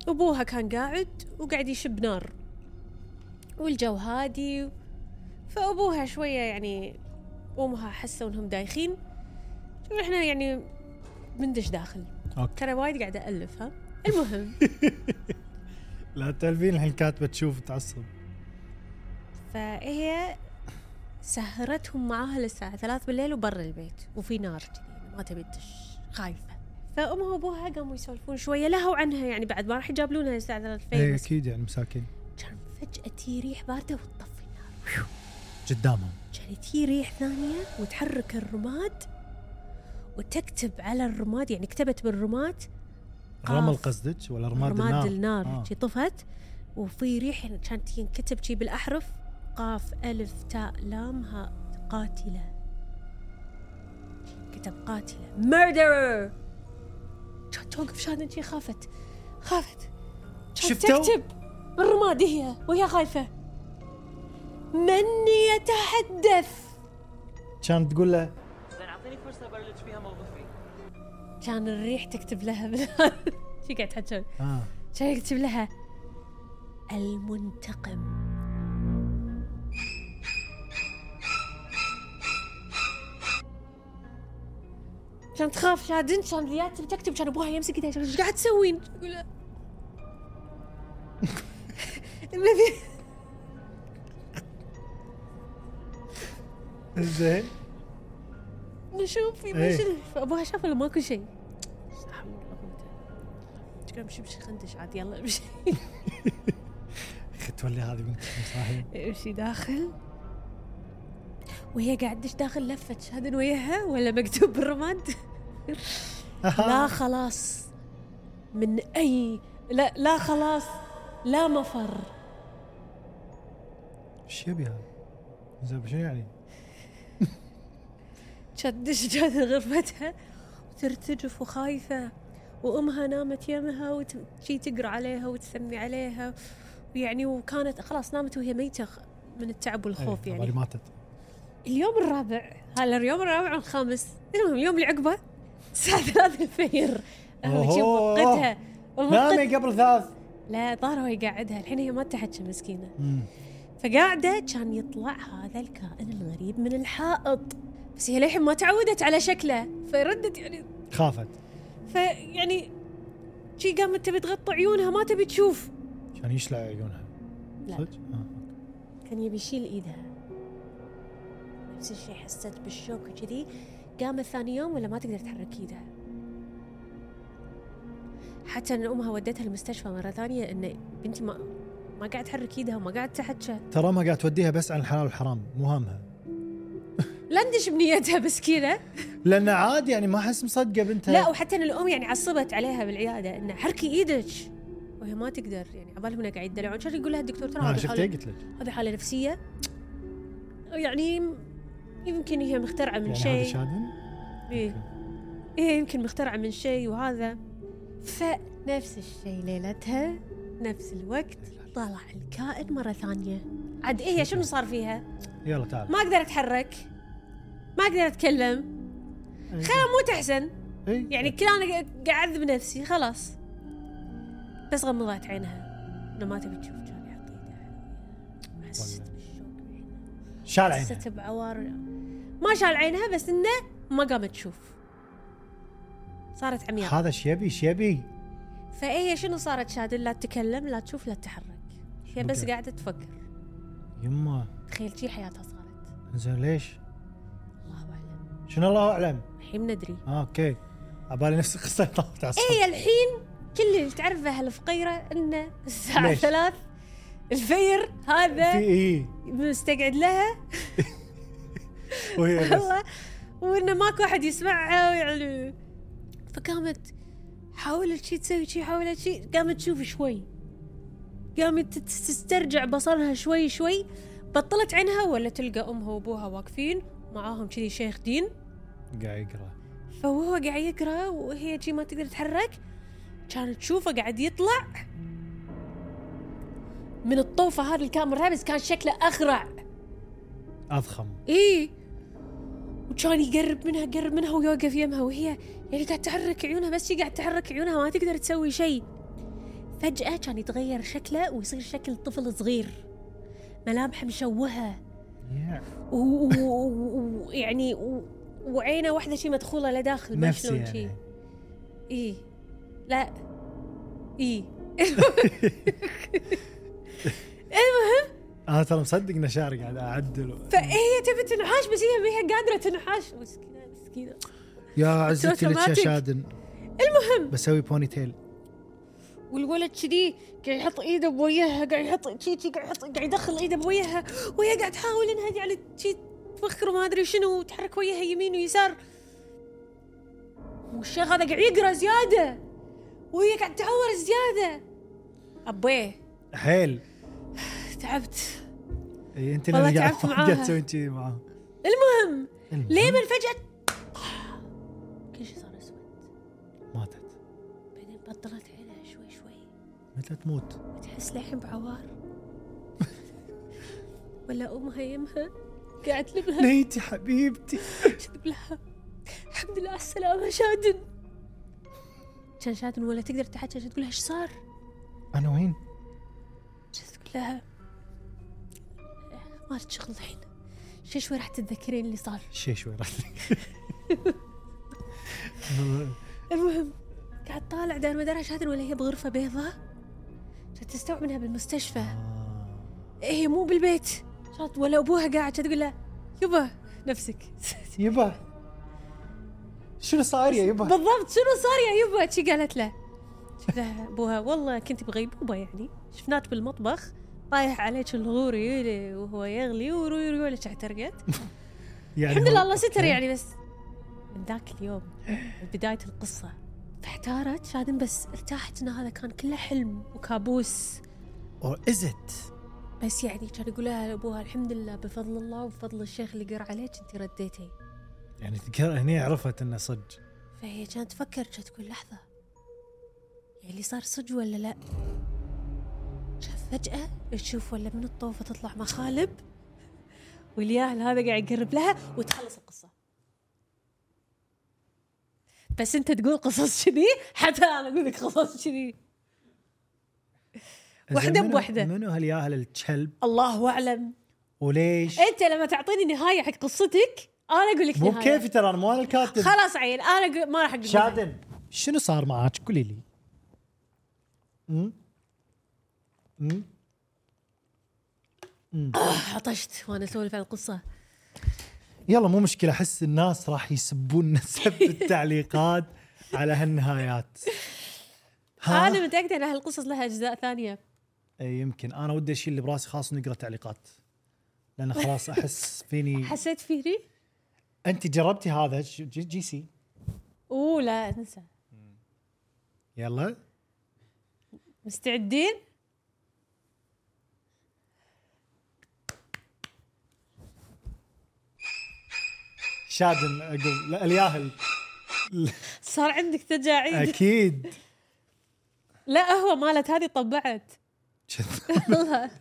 أبوها كان قاعد وقاعد يشب نار. والجو هادي فأبوها شوية يعني امها حسوا إنهم دايخين. إحنا يعني بندش داخل. أوكي. ترى وايد قاعدة الف ها؟ المهم. لا تلفين الحين كاتبة تشوف تعصب فهي سهرتهم معاها للساعة ثلاث بالليل وبرا البيت وفي نار كذي ما تبي تدش. خايفة فأمها وأبوها قاموا يسولفون شوية لهوا عمرهم يعني بعد ما راح يجابلونها الساعة ثلاث اي الفجر بس أكيد يعني مساكين. كان فجأة تي ريح باردة وتطفي النار. قدامهم. كان تي ريح ثانية وتحرك الرماد وتكتب على الرماد يعني كتبت بالرماد. رمل قصدك ولا رماد النار رماد النار؟ آه. طفت وفي ريح كانت ينكتب شي بالأحرف قاف ألف تاء لام هاء قاتلة. كتب قاتلة. ميردرر! كانت توقف شادن شي خافت. خافت. كانت شفتوا؟ تكتب بالرماد هي وهي خايفة. من يتحدث. كانت تقول له زين أعطيني فرصة ابرلج فيها موظفي كان الريح تكتب لها شي قاعد تحكي. آه. كان يكتب لها المنتقم. كانت تخاف شادن كان تبي تكتب كان ابوها يمسك ايدها إيش قاعد تسوين؟ تقول له نبي زين نشوف في إيه. مشي فابوها شاف انه ماكو شيء بالله. امشي امشي خندش عاد يلا امشي أخي تولي هذه بنت صحيح امشي داخل وهي قاعد تدش داخل لفت شهادن وياها ولا مكتوب بالرماد لا خلاص. من اي لا لا خلاص. لا مفر. إيش يبي هذا؟ زين شنو يعني؟ كانت تدش جات غرفتها وترتجف وخايفة. وأمها نامت يمها وشي تقرأ عليها وتسمي عليها. ويعني وكانت خلاص نامت وهي ميتة من التعب والخوف يعني. ماتت. اليوم الرابع. هلا اليوم الرابع والخامس. المهم اليوم اللي عقبه الساعة ثلاث الفجر. موقتها نامي قبل ثلاث. لا ظاهر هو يقعدها الحين هي ما تحكي مسكينة. مم. فقاعدة كان يطلع هذا الكائن الغريب من الحائط. بس هي للحين ما تعودت على شكله. فردت يعني خافت. فيعني شي قامت تبي تغطي عيونها ما تبي تشوف. كان يشلع عيونها. لا. صدق؟ آه. كان يبي يشيل إيدها. نفس الشيء حست بالشوك وكذي. قامت ثاني يوم ولا ما تقدر تحرك ايدها حتى إن أمها ودتها المستشفى مرة ثانية إن بنتي ما ما قاعد تحرك إيدها وما قاعد تحكى ترى ما قاعد توديها بس عن الحلال والحرام مو هامها. لا ندش بنيتها بس كذا. لأن عادي يعني ما أحس مصدقة بنتها. لا وحتى إن الأم يعني عصبت عليها بالعيادة انه حركي إيدك. وهي ما تقدر يعني عبالهم انه قاعد يدلعون كان يقول لها الدكتور ترى هذه حاله قلت لك. هذه حالة نفسية. يعني يمكن هي مخترعة من يعني هذا شيء. شادن إيه. إيه يمكن مخترعة من شيء وهذا. فنفس الشيء ليلتها. نفس الوقت طلع الكائن مرة ثانية. عاد إيه شنو صار فيها؟ يلا تعال. ما أقدر أتحرك. ما أقدر أتكلم. خلا مو تحسن إيه. يعني كل أنا قاعد أعذب نفسي خلاص. بس غمضت عينها. إنه ما تبي تشوف كان يحط إيده حسيت. شال عينها. حسيت بعوار. ما شال عينها بس إنه ما قامت تشوف. صارت عمياء. هذا إيش يبي إيش يبي فهي شنو صارت شادن لا تتكلم لا تشوف لا تتحرك. هي بس. قاعدة تفكر. يما. تخيل شي حياتها صارت. زين ليش؟ الله أعلم. شنو الله أعلم؟ الحين ندري. آه أوكي. عبالي نفس القصة. طافت على. هي الحين كل اللي تعرفه هالفقيرة إنه الساعة؟ ثلاث. الفير في هذا إيه؟ مستقعد لها. وهي بس. والله وإنه ماكو أحد يسمعها يعني فقامت حاولت شي تسوي شي حاولت شي قامت تشوف شوي. قامت تسترجع بصرها شوي شوي. بطلت عينها ولا تلقى أمها وأبوها واقفين معاهم كذي شيخ دين. قاعد يقرأ. فهو قاعد يقرأ وهي شي ما تقدر تتحرك كانت تشوفه قاعد يطلع. من الطوفة هذه الكاميرا بس كان شكله أخرع. أضخم. إيه. وكان يقرب منها يقرب منها ويوقف يمها وهي يعني قاعد تحرك عيونها بس هي قاعد تحرك عيونها ما تقدر تسوي شيء فجأة كان يتغير شكله ويصير شكل طفل صغير. ملامحه مشوهة. يا. ويعني وعينه واحدة شي مدخولة لداخل ما نفسي شلون شي. يعني. اي لا. اي أنا ترى مصدق انه شاري قاعد اعدل فهي تبي تنحاش بس هي ما هي قادرة تنحاش. مسكينة مسكينة. يا عزتي لك يا. شادن؟ المهم. بسوي بوني تيل والولد كذي قاعد يحط إيده بوجهها قاعد يحط شي شي قاعد يحط قاعد يدخل إيده بوجهها وهي قاعد تحاول إنها يعني شي تفخر ما أدري شنو وتحرك وجهها يمين ويسار. والشيخ هذا قاعد يقرأ زيادة وهي قاعد تعور زيادة. ابيه حيل تعبت. اي أنت اللي قاعد تعبت معاها. قاعد تسوين كذي معاه المهم المهم، ليه من فجأة؟ كل شيء صار أسود. ماتت. بعدين بطلت عينها شوي شوي. متى تموت؟ وتحس للحين بعوار. ولا أمها يمها قاعد تلبها نيتي حبيبتي. تقول لها. الحمد لله على السلامة شادن. كان شادن ولا تقدر تحكي تقول لها إيش صار؟ أنا وين؟ لها ما شغل الحين؟ شوي شوي راح تتذكرين اللي صار. شي شوي راح المهم قاعد طالع دار ما دار شادن ولا هي بغرفة بيضاء. كانت تستوعب إنها بالمستشفى. هي مو بالبيت. كانت ولا أبوها قاعد تقول لها يبا نفسك. يبا. شنو صاير يا يبا؟ بالضبط شنو صار يا يبا؟ شي قالت له. قلت لها أبوها. والله كنت بغيبوبه يعني. شفناك بالمطبخ. طايح عليك الغوري وهو يغلي وروي ولا احترقت يعني الحمد لله الله ستر. يعني بس من ذاك اليوم بداية القصة فاحتارت شادن بس ارتاحت إن هذا كان كله حلم وكابوس. Or is it بس يعني كان يقول لها لابوها الحمد لله بفضل الله وبفضل الشيخ اللي قرأ عليك أنت رديتي. يعني تذكر هني عرفت إنه صدق. فهي كانت تفكر كانت تقول لحظة يعني اللي صار صدق ولا لا؟ فجأة تشوف ولا من الطوفة تطلع مخالب والياهل هذا قاعد يقرب لها وتخلص القصة بس انت تقول قصص كذي حتى أنا أقول لك قصص كذي واحدة زين منو- بوحدة. منو هالياهل الكلب الله أعلم وليش؟ أنت لما تعطيني نهاية حق قصتك أنا أقول لك مو نهاية. بكيفي ترى أنا مو أنا الكاتب خلاص عيل أنا ما راح أقول. شادن شنو صار معاك قولي لي؟ عطشت وأنا اسولف عن القصة يلا مو مشكلة أحس الناس راح يسبون سب التعليقات على هالنهايات. ها؟ أنا متأكدة إن هالقصص لها أجزاء ثانية. إيه يمكن. أنا ودي أشيل اللي براسي خلاص نقرا تعليقات لأن خلاص أحس فيني حسيت فيني؟ أنت جربتي هذا؟ جي, جي سي. أوه لا أنسى. يلا. مستعدين؟ شادن أقول. لا الياهل. صار عندك تجاعيد. أكيد. لا هو مالت هذه طبعت. والله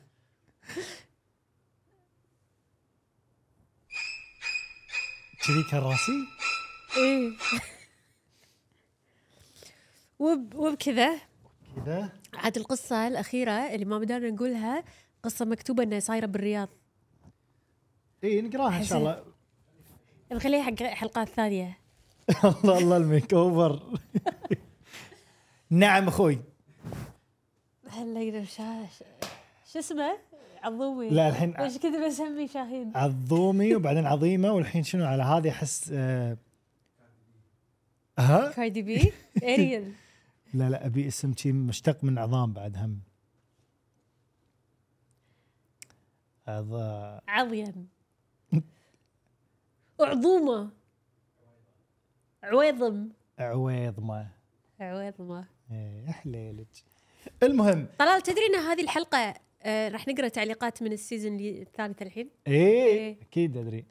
كذي كان راسي؟ إيه. وب وبكذا كذا. عاد القصة الأخيرة اللي ما بدأنا نقولها قصة مكتوبة إنها صايرة بالرياض. اي نقراها إن شاء الله. نخليها حق حلقات ثانية. الله الله الميك اوفر نعم أخوي. هلا يقدر شاش شو اسمه؟ عظومي. لا الحين إيش كذا بسمي شاهين؟ عظومي وبعدين عظيمة والحين شنو على هذه أحس آه ها؟ كاردي بي؟ اريل لا لا أبي اسم شي مشتق من عظام بعد هم. عظا عظيم عظومة. عويضم. عويضمة. عويضمة. إيه، احليلك المهم. طلال تدري إن هذه الحلقة آه راح نقرأ تعليقات من ال season الثالث الحين؟ إيه إيه. أكيد أدري.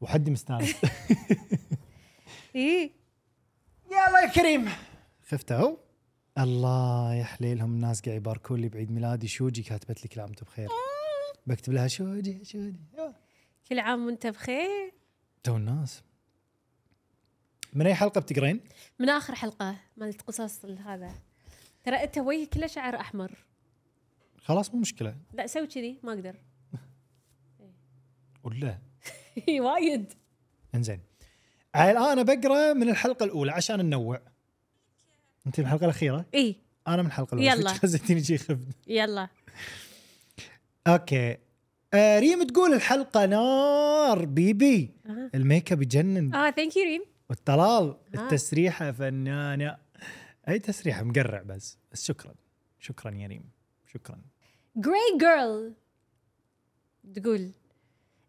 وحدي مستانس. إيه. يلا يا كريم. خفت اهو الله يا حليلهم الناس قاعد يباركون لي بعيد ميلادي. شوجي كاتبت لي كل عام وأنتم بخير. بكتب لها شوجي شوجي. كل عام وأنت بخير. تو الناس. من أي حلقة بتقرين؟ من آخر حلقة مالت قصص هذا. ترى أنت وجهك كله شعر أحمر. خلاص مو مشكلة. لا سوي كذي ما أقدر. ولا. وايد. إنزين. الآن بقرأ من الحلقة الأولى عشان ننوع. أنت من الحلقة الأخيرة؟ إي. أنا من الحلقة الأولى. يلا. خزتيني شي خفت يلا. أوكي. آه ريم تقول الحلقة نار baby. آه. الميك أب يجنن. آه thank you ريم. والطلال آه. التسريحة فنانة. أي تسريحة؟ مقرع بس. بس شكرا. شكرا يا ريم. شكرا. Gray Girl تقول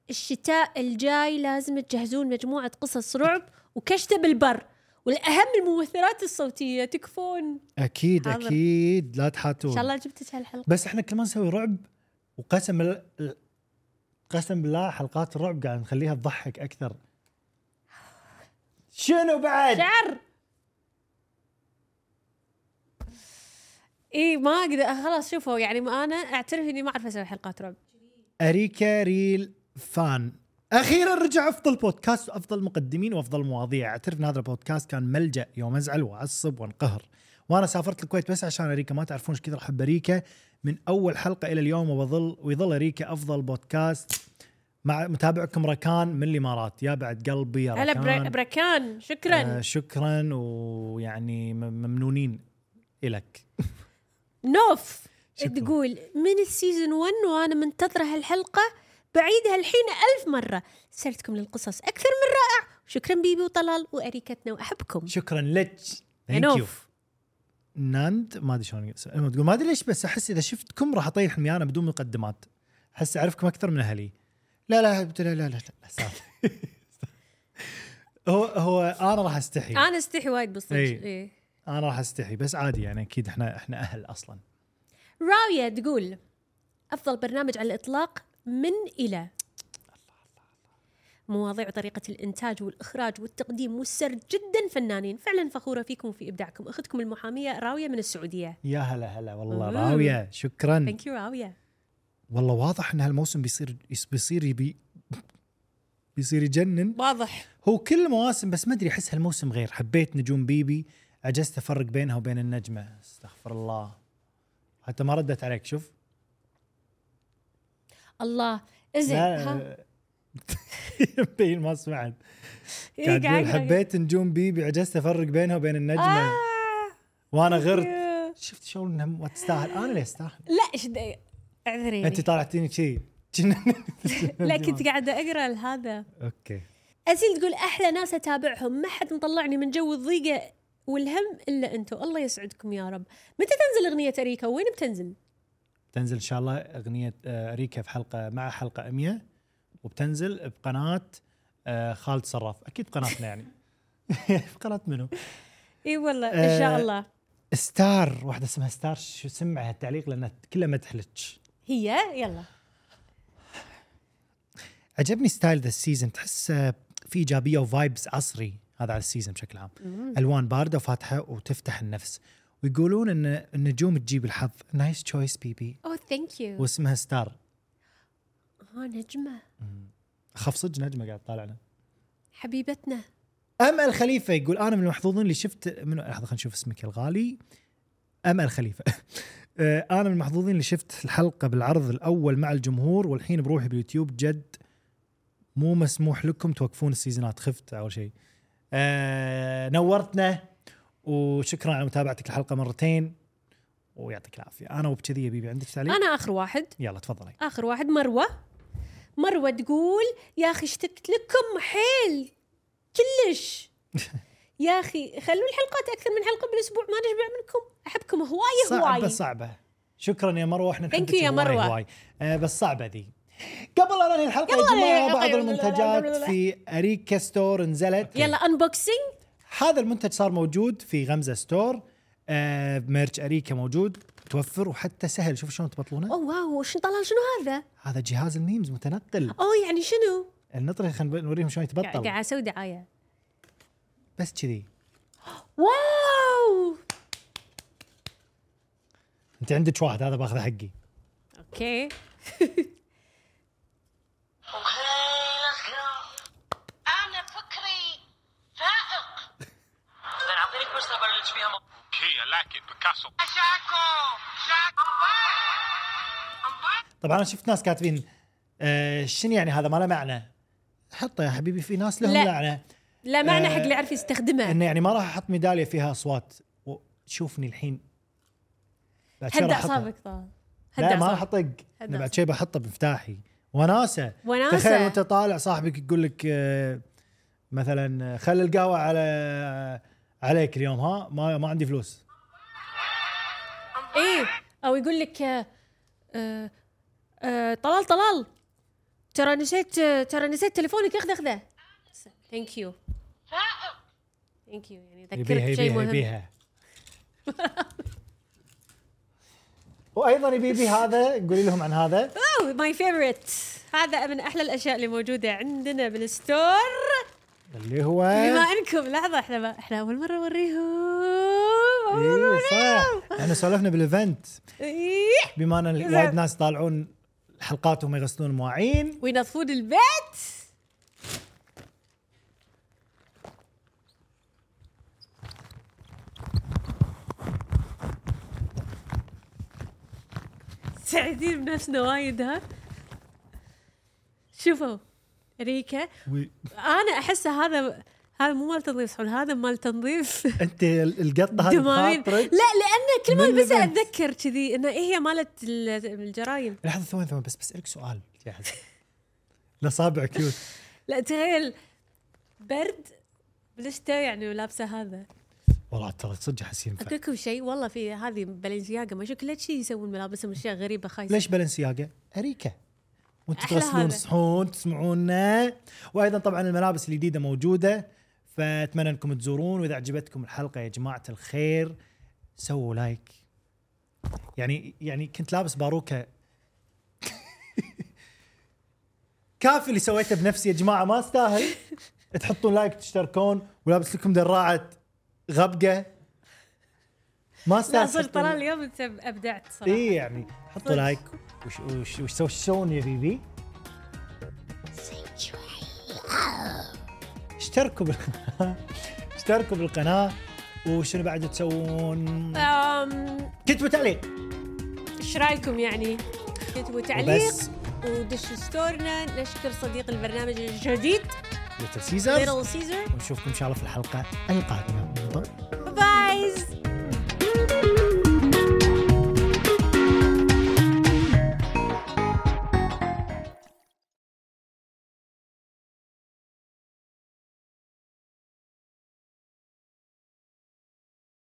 الشتاء الجاي لازم تجهزون مجموعة قصص رعب وكشتة بالبر والأهم الممثلات الصوتية تكفون. أكيد حاضر. أكيد. لا إن تحاتون شاء الله جبتك هالحلقة. بس إحنا كل ما نسوي رعب وقسم قسم بالله حلقات الرعب قاعد نخليها تضحك أكثر. شنو بعد؟ شعر. إي ما أقدر خلاص شوفوا يعني ما أنا أعترف إني ما أعرف أسوي حلقات رعب. أريكا ريل فان. أخيرا رجع أفضل بودكاست وأفضل مقدمين وأفضل مواضيع. أعترف إن هذا البودكاست كان ملجأ يوم أزعل وأعصب وانقهر. وأنا سافرت الكويت بس عشان أريكا ما تعرفون إيش كثر احب اريكا من أول حلقة إلى اليوم وبظل ويظل أريكا أفضل بودكاست مع متابعكم ركان من الإمارات. يا بعد قلبي يا هلا ركان. برا- بركان شكرا. آه شكرا ويعني ممنونين إلك. نوف. تقول من ال season 1 وأنا منتظرة هالحلقة بعيدها الحين ألف مرة. سردكم للقصص أكثر من رائع. شكرا baby وطلال وأريكتنا وأحبكم. شكرا لك. thank you ناند ما أدري شلون المهم تقول ما أدري ليش بس أحس إذا شفتكم راح أطيح الميانة بدون مقدمات أحس أعرفكم أكثر من أهلي لا لا لا لا لا, لا, لا. هو هو أنا راح أستحي أنا أستحي وايد بالصدق إي. إيه. أنا راح أستحي بس عادي يعني أكيد إحنا إحنا أهل أصلا راوية تقول أفضل برنامج على الإطلاق من إلى مواضيع وطريقة الإنتاج والإخراج والتقديم والسرد جدا فنانين. فعلا فخورة فيكم وفي إبداعكم. أختكم المحامية راوية من السعودية. يا هلا هلا والله مم. راوية. شكرا. ثانك يو راوية. والله واضح إن هالموسم بيصير بيصير يبي بيصير يجنن. واضح. هو كل مواسم بس ما أدري أحس هالموسم غير. حبيت نجوم بيبي. عجزت أفرق بينها وبين النجمة. أستغفر الله. حتى ما ردت عليك شوف. الله. زين ها. لا مبين ما سمعت. إيه، قاعد تقول حبيت نجوم بيبي عجزت أفرق بينها وبين النجمة. آه. وأنا غرت. شفت شلون انها ما تستاهل أنا اللي استاهل لا إيش اعذريني. انت طالعتيني شي. لا كنت قاعدة أقرأ هذا أوكي. أسيل تقول أحلى ناس أتابعهم. ما حد مطلعني من جو الضيقة والهم إلا أنتم الله يسعدكم يا رب. متى تنزل أغنية أريكا؟ وين بتنزل؟ تنزل إن شاء الله أغنية آه، ريكا في حلقة مع حلقة 100 وبتنزل بقناة آه، خالد صراف. أكيد قناتنا يعني. قناة منو؟ إي والله إن شاء آه، الله. ستار واحدة اسمها ستار. شو سمع هالتعليق لأن كلها مدح لك هي؟ يلا. عجبني style ذا ال season. تحس آه، في إيجابية و vibes عصري. هذا على ال season بشكل عام. ألوان باردة وفاتحة وتفتح النفس. ويقولون إن النجوم تجيب الحظ. nice choice baby oh thank you واسمها ستار. آه نجمة. اخاف صدق نجمة قاعد طالعنا حبيبتنا. امل خليفه يقول أنا من المحظوظين اللي شفت من لحظة خلينا نشوف اسمك الغالي. امل خليفه آه، أنا من المحظوظين اللي شفت الحلقة بالعرض الأول مع الجمهور والحين بروحي باليوتيوب. جد مو مسموح لكم توقفون السيزونات خفت أول شيء. آه نورتنا وشكرا على متابعتك الحلقة مرتين ويعطيك العافية. أنا وبكذي يا baby عندك تعليق؟ أنا آخر واحد. يلا تفضلي. آخر واحد مروة. مروة تقول يا أخي اشتقت لكم حيل؟ كلش. يا أخي خلوا الحلقات أكثر من حلقة بالأسبوع ما نشبع منكم. أحبكم هواية صعبة هواية. صعبة. شكرا يا مروة إحنا نحبك يا هواي مروة. هواي. آه بس صعبة ذي قبل لا ننهي الحلقة يا جماعة بعض. المنتجات في أريكا store نزلت. يلا unboxing هذا المنتج صار موجود في غمزة store. آه merch أريكا موجود. متوفر وحتى سهل. شوف شلون تبطلونه. oh wow شنو طلال شنو هذا؟ هذا جهاز ال memes متنقل. oh يعني شنو؟ النطري خلينا نوريهم شلون يتبطل. قاعد أسوي دعاية. بس كذي. wow! أنت عندك واحد هذا بأخذه حقي. أوكي. أنا فكري فائق. زين اعطيني فرصة ابلش فيها like it. Picasso. شاكو شاكو طبعا أنا شفت ناس كاتبين آه شنو يعني هذا ما له معنى حطه يا حبيبي في ناس لهم لا. معنى لا معنى آه، حق اللي يعرف يستخدمه إنه يعني ما راح أحط ميدالية فيها أصوات شوفني الحين بعد شوي هد راح أحطها. اعصابك طال هد لا ما. راح أطق أنا بعد. شيء بحطه بمفتاحي وناسة وناسة. تخيل وأنت طالع صاحبك يقول لك آه، مثلا خلي القهوة على عليك اليوم ها؟ ما ما عندي فلوس. إيه؟ أو يقول لك آه، آه، طلال طلال. ترى نسيت ترى نسيت تليفونك. اخذ اخذه. thank you thank you يعني ذكرك شيء يبيها مهم. يبيها. وأيضا يبي يبي هذا قولي لهم عن هذا. oh my favorite هذا من أحلى الأشياء اللي موجودة عندنا بال store. اللي هو بما إنكم لحظة إحنا ما إحنا أول مرة نوريهم. اي صح. إحنا سولفنا بال event. إيه. بما إن وايد ناس يطالعون الحلقات وهم يغسلون مواعين. وينظفون البيت سعيدين بنفسنا وايد ها؟ شوفوا. ريكا و... أنا أحس هذا هذا مو مال تنظيف صحون هذا مال تنظيف. أنت القطة هذه بخاطرك؟ لا لأن كل ما البسها. أتذكر كذي انه إيه هي مالت ال- الجرايم. لحظه ثواني ثواني بس بسالك سؤال. الاصابع cute لا تخيل برد بالشتاء يعني ولابسه هذا. والله ترى صدق احس ينفع أقول لكم شيء؟ والله في هذه بلنسياجا ما شو كل شيء يسوون ملابسهم أشياء غريبة خايسة. ليش بالنسياجا؟ اريكا وأنتم تغسلون هذا. صحون تسمعونا. وأيضا طبعا الملابس الجديدة موجودة فأتمنى أنكم تزورون. وإذا عجبتكم الحلقة يا جماعة الخير سووا like. يعني يعني كنت لابس باروكة. كافي اللي سويته بنفسي يا جماعة ما أستاهل. تحطون like تشتركون. ولابس لكم دراعه غبقة. ما لا أستاهل تحطون- ترى اليوم انت أبدعت صراحة. اي يعني حطوا. like. وش وش وش تسوون يا baby؟ اشتركوا بالقناه اشتركوا بالقناة. وشنو بعد تسوون؟ أم، كتبوا تعليق. إيش رأيكم يعني؟ كتبوا تعليق ودشوا ستورنا. نشكر صديق البرنامج الجديد Little Caesars Little Caesars ونشوفكم إن شاء الله في الحلقة القادمة. byes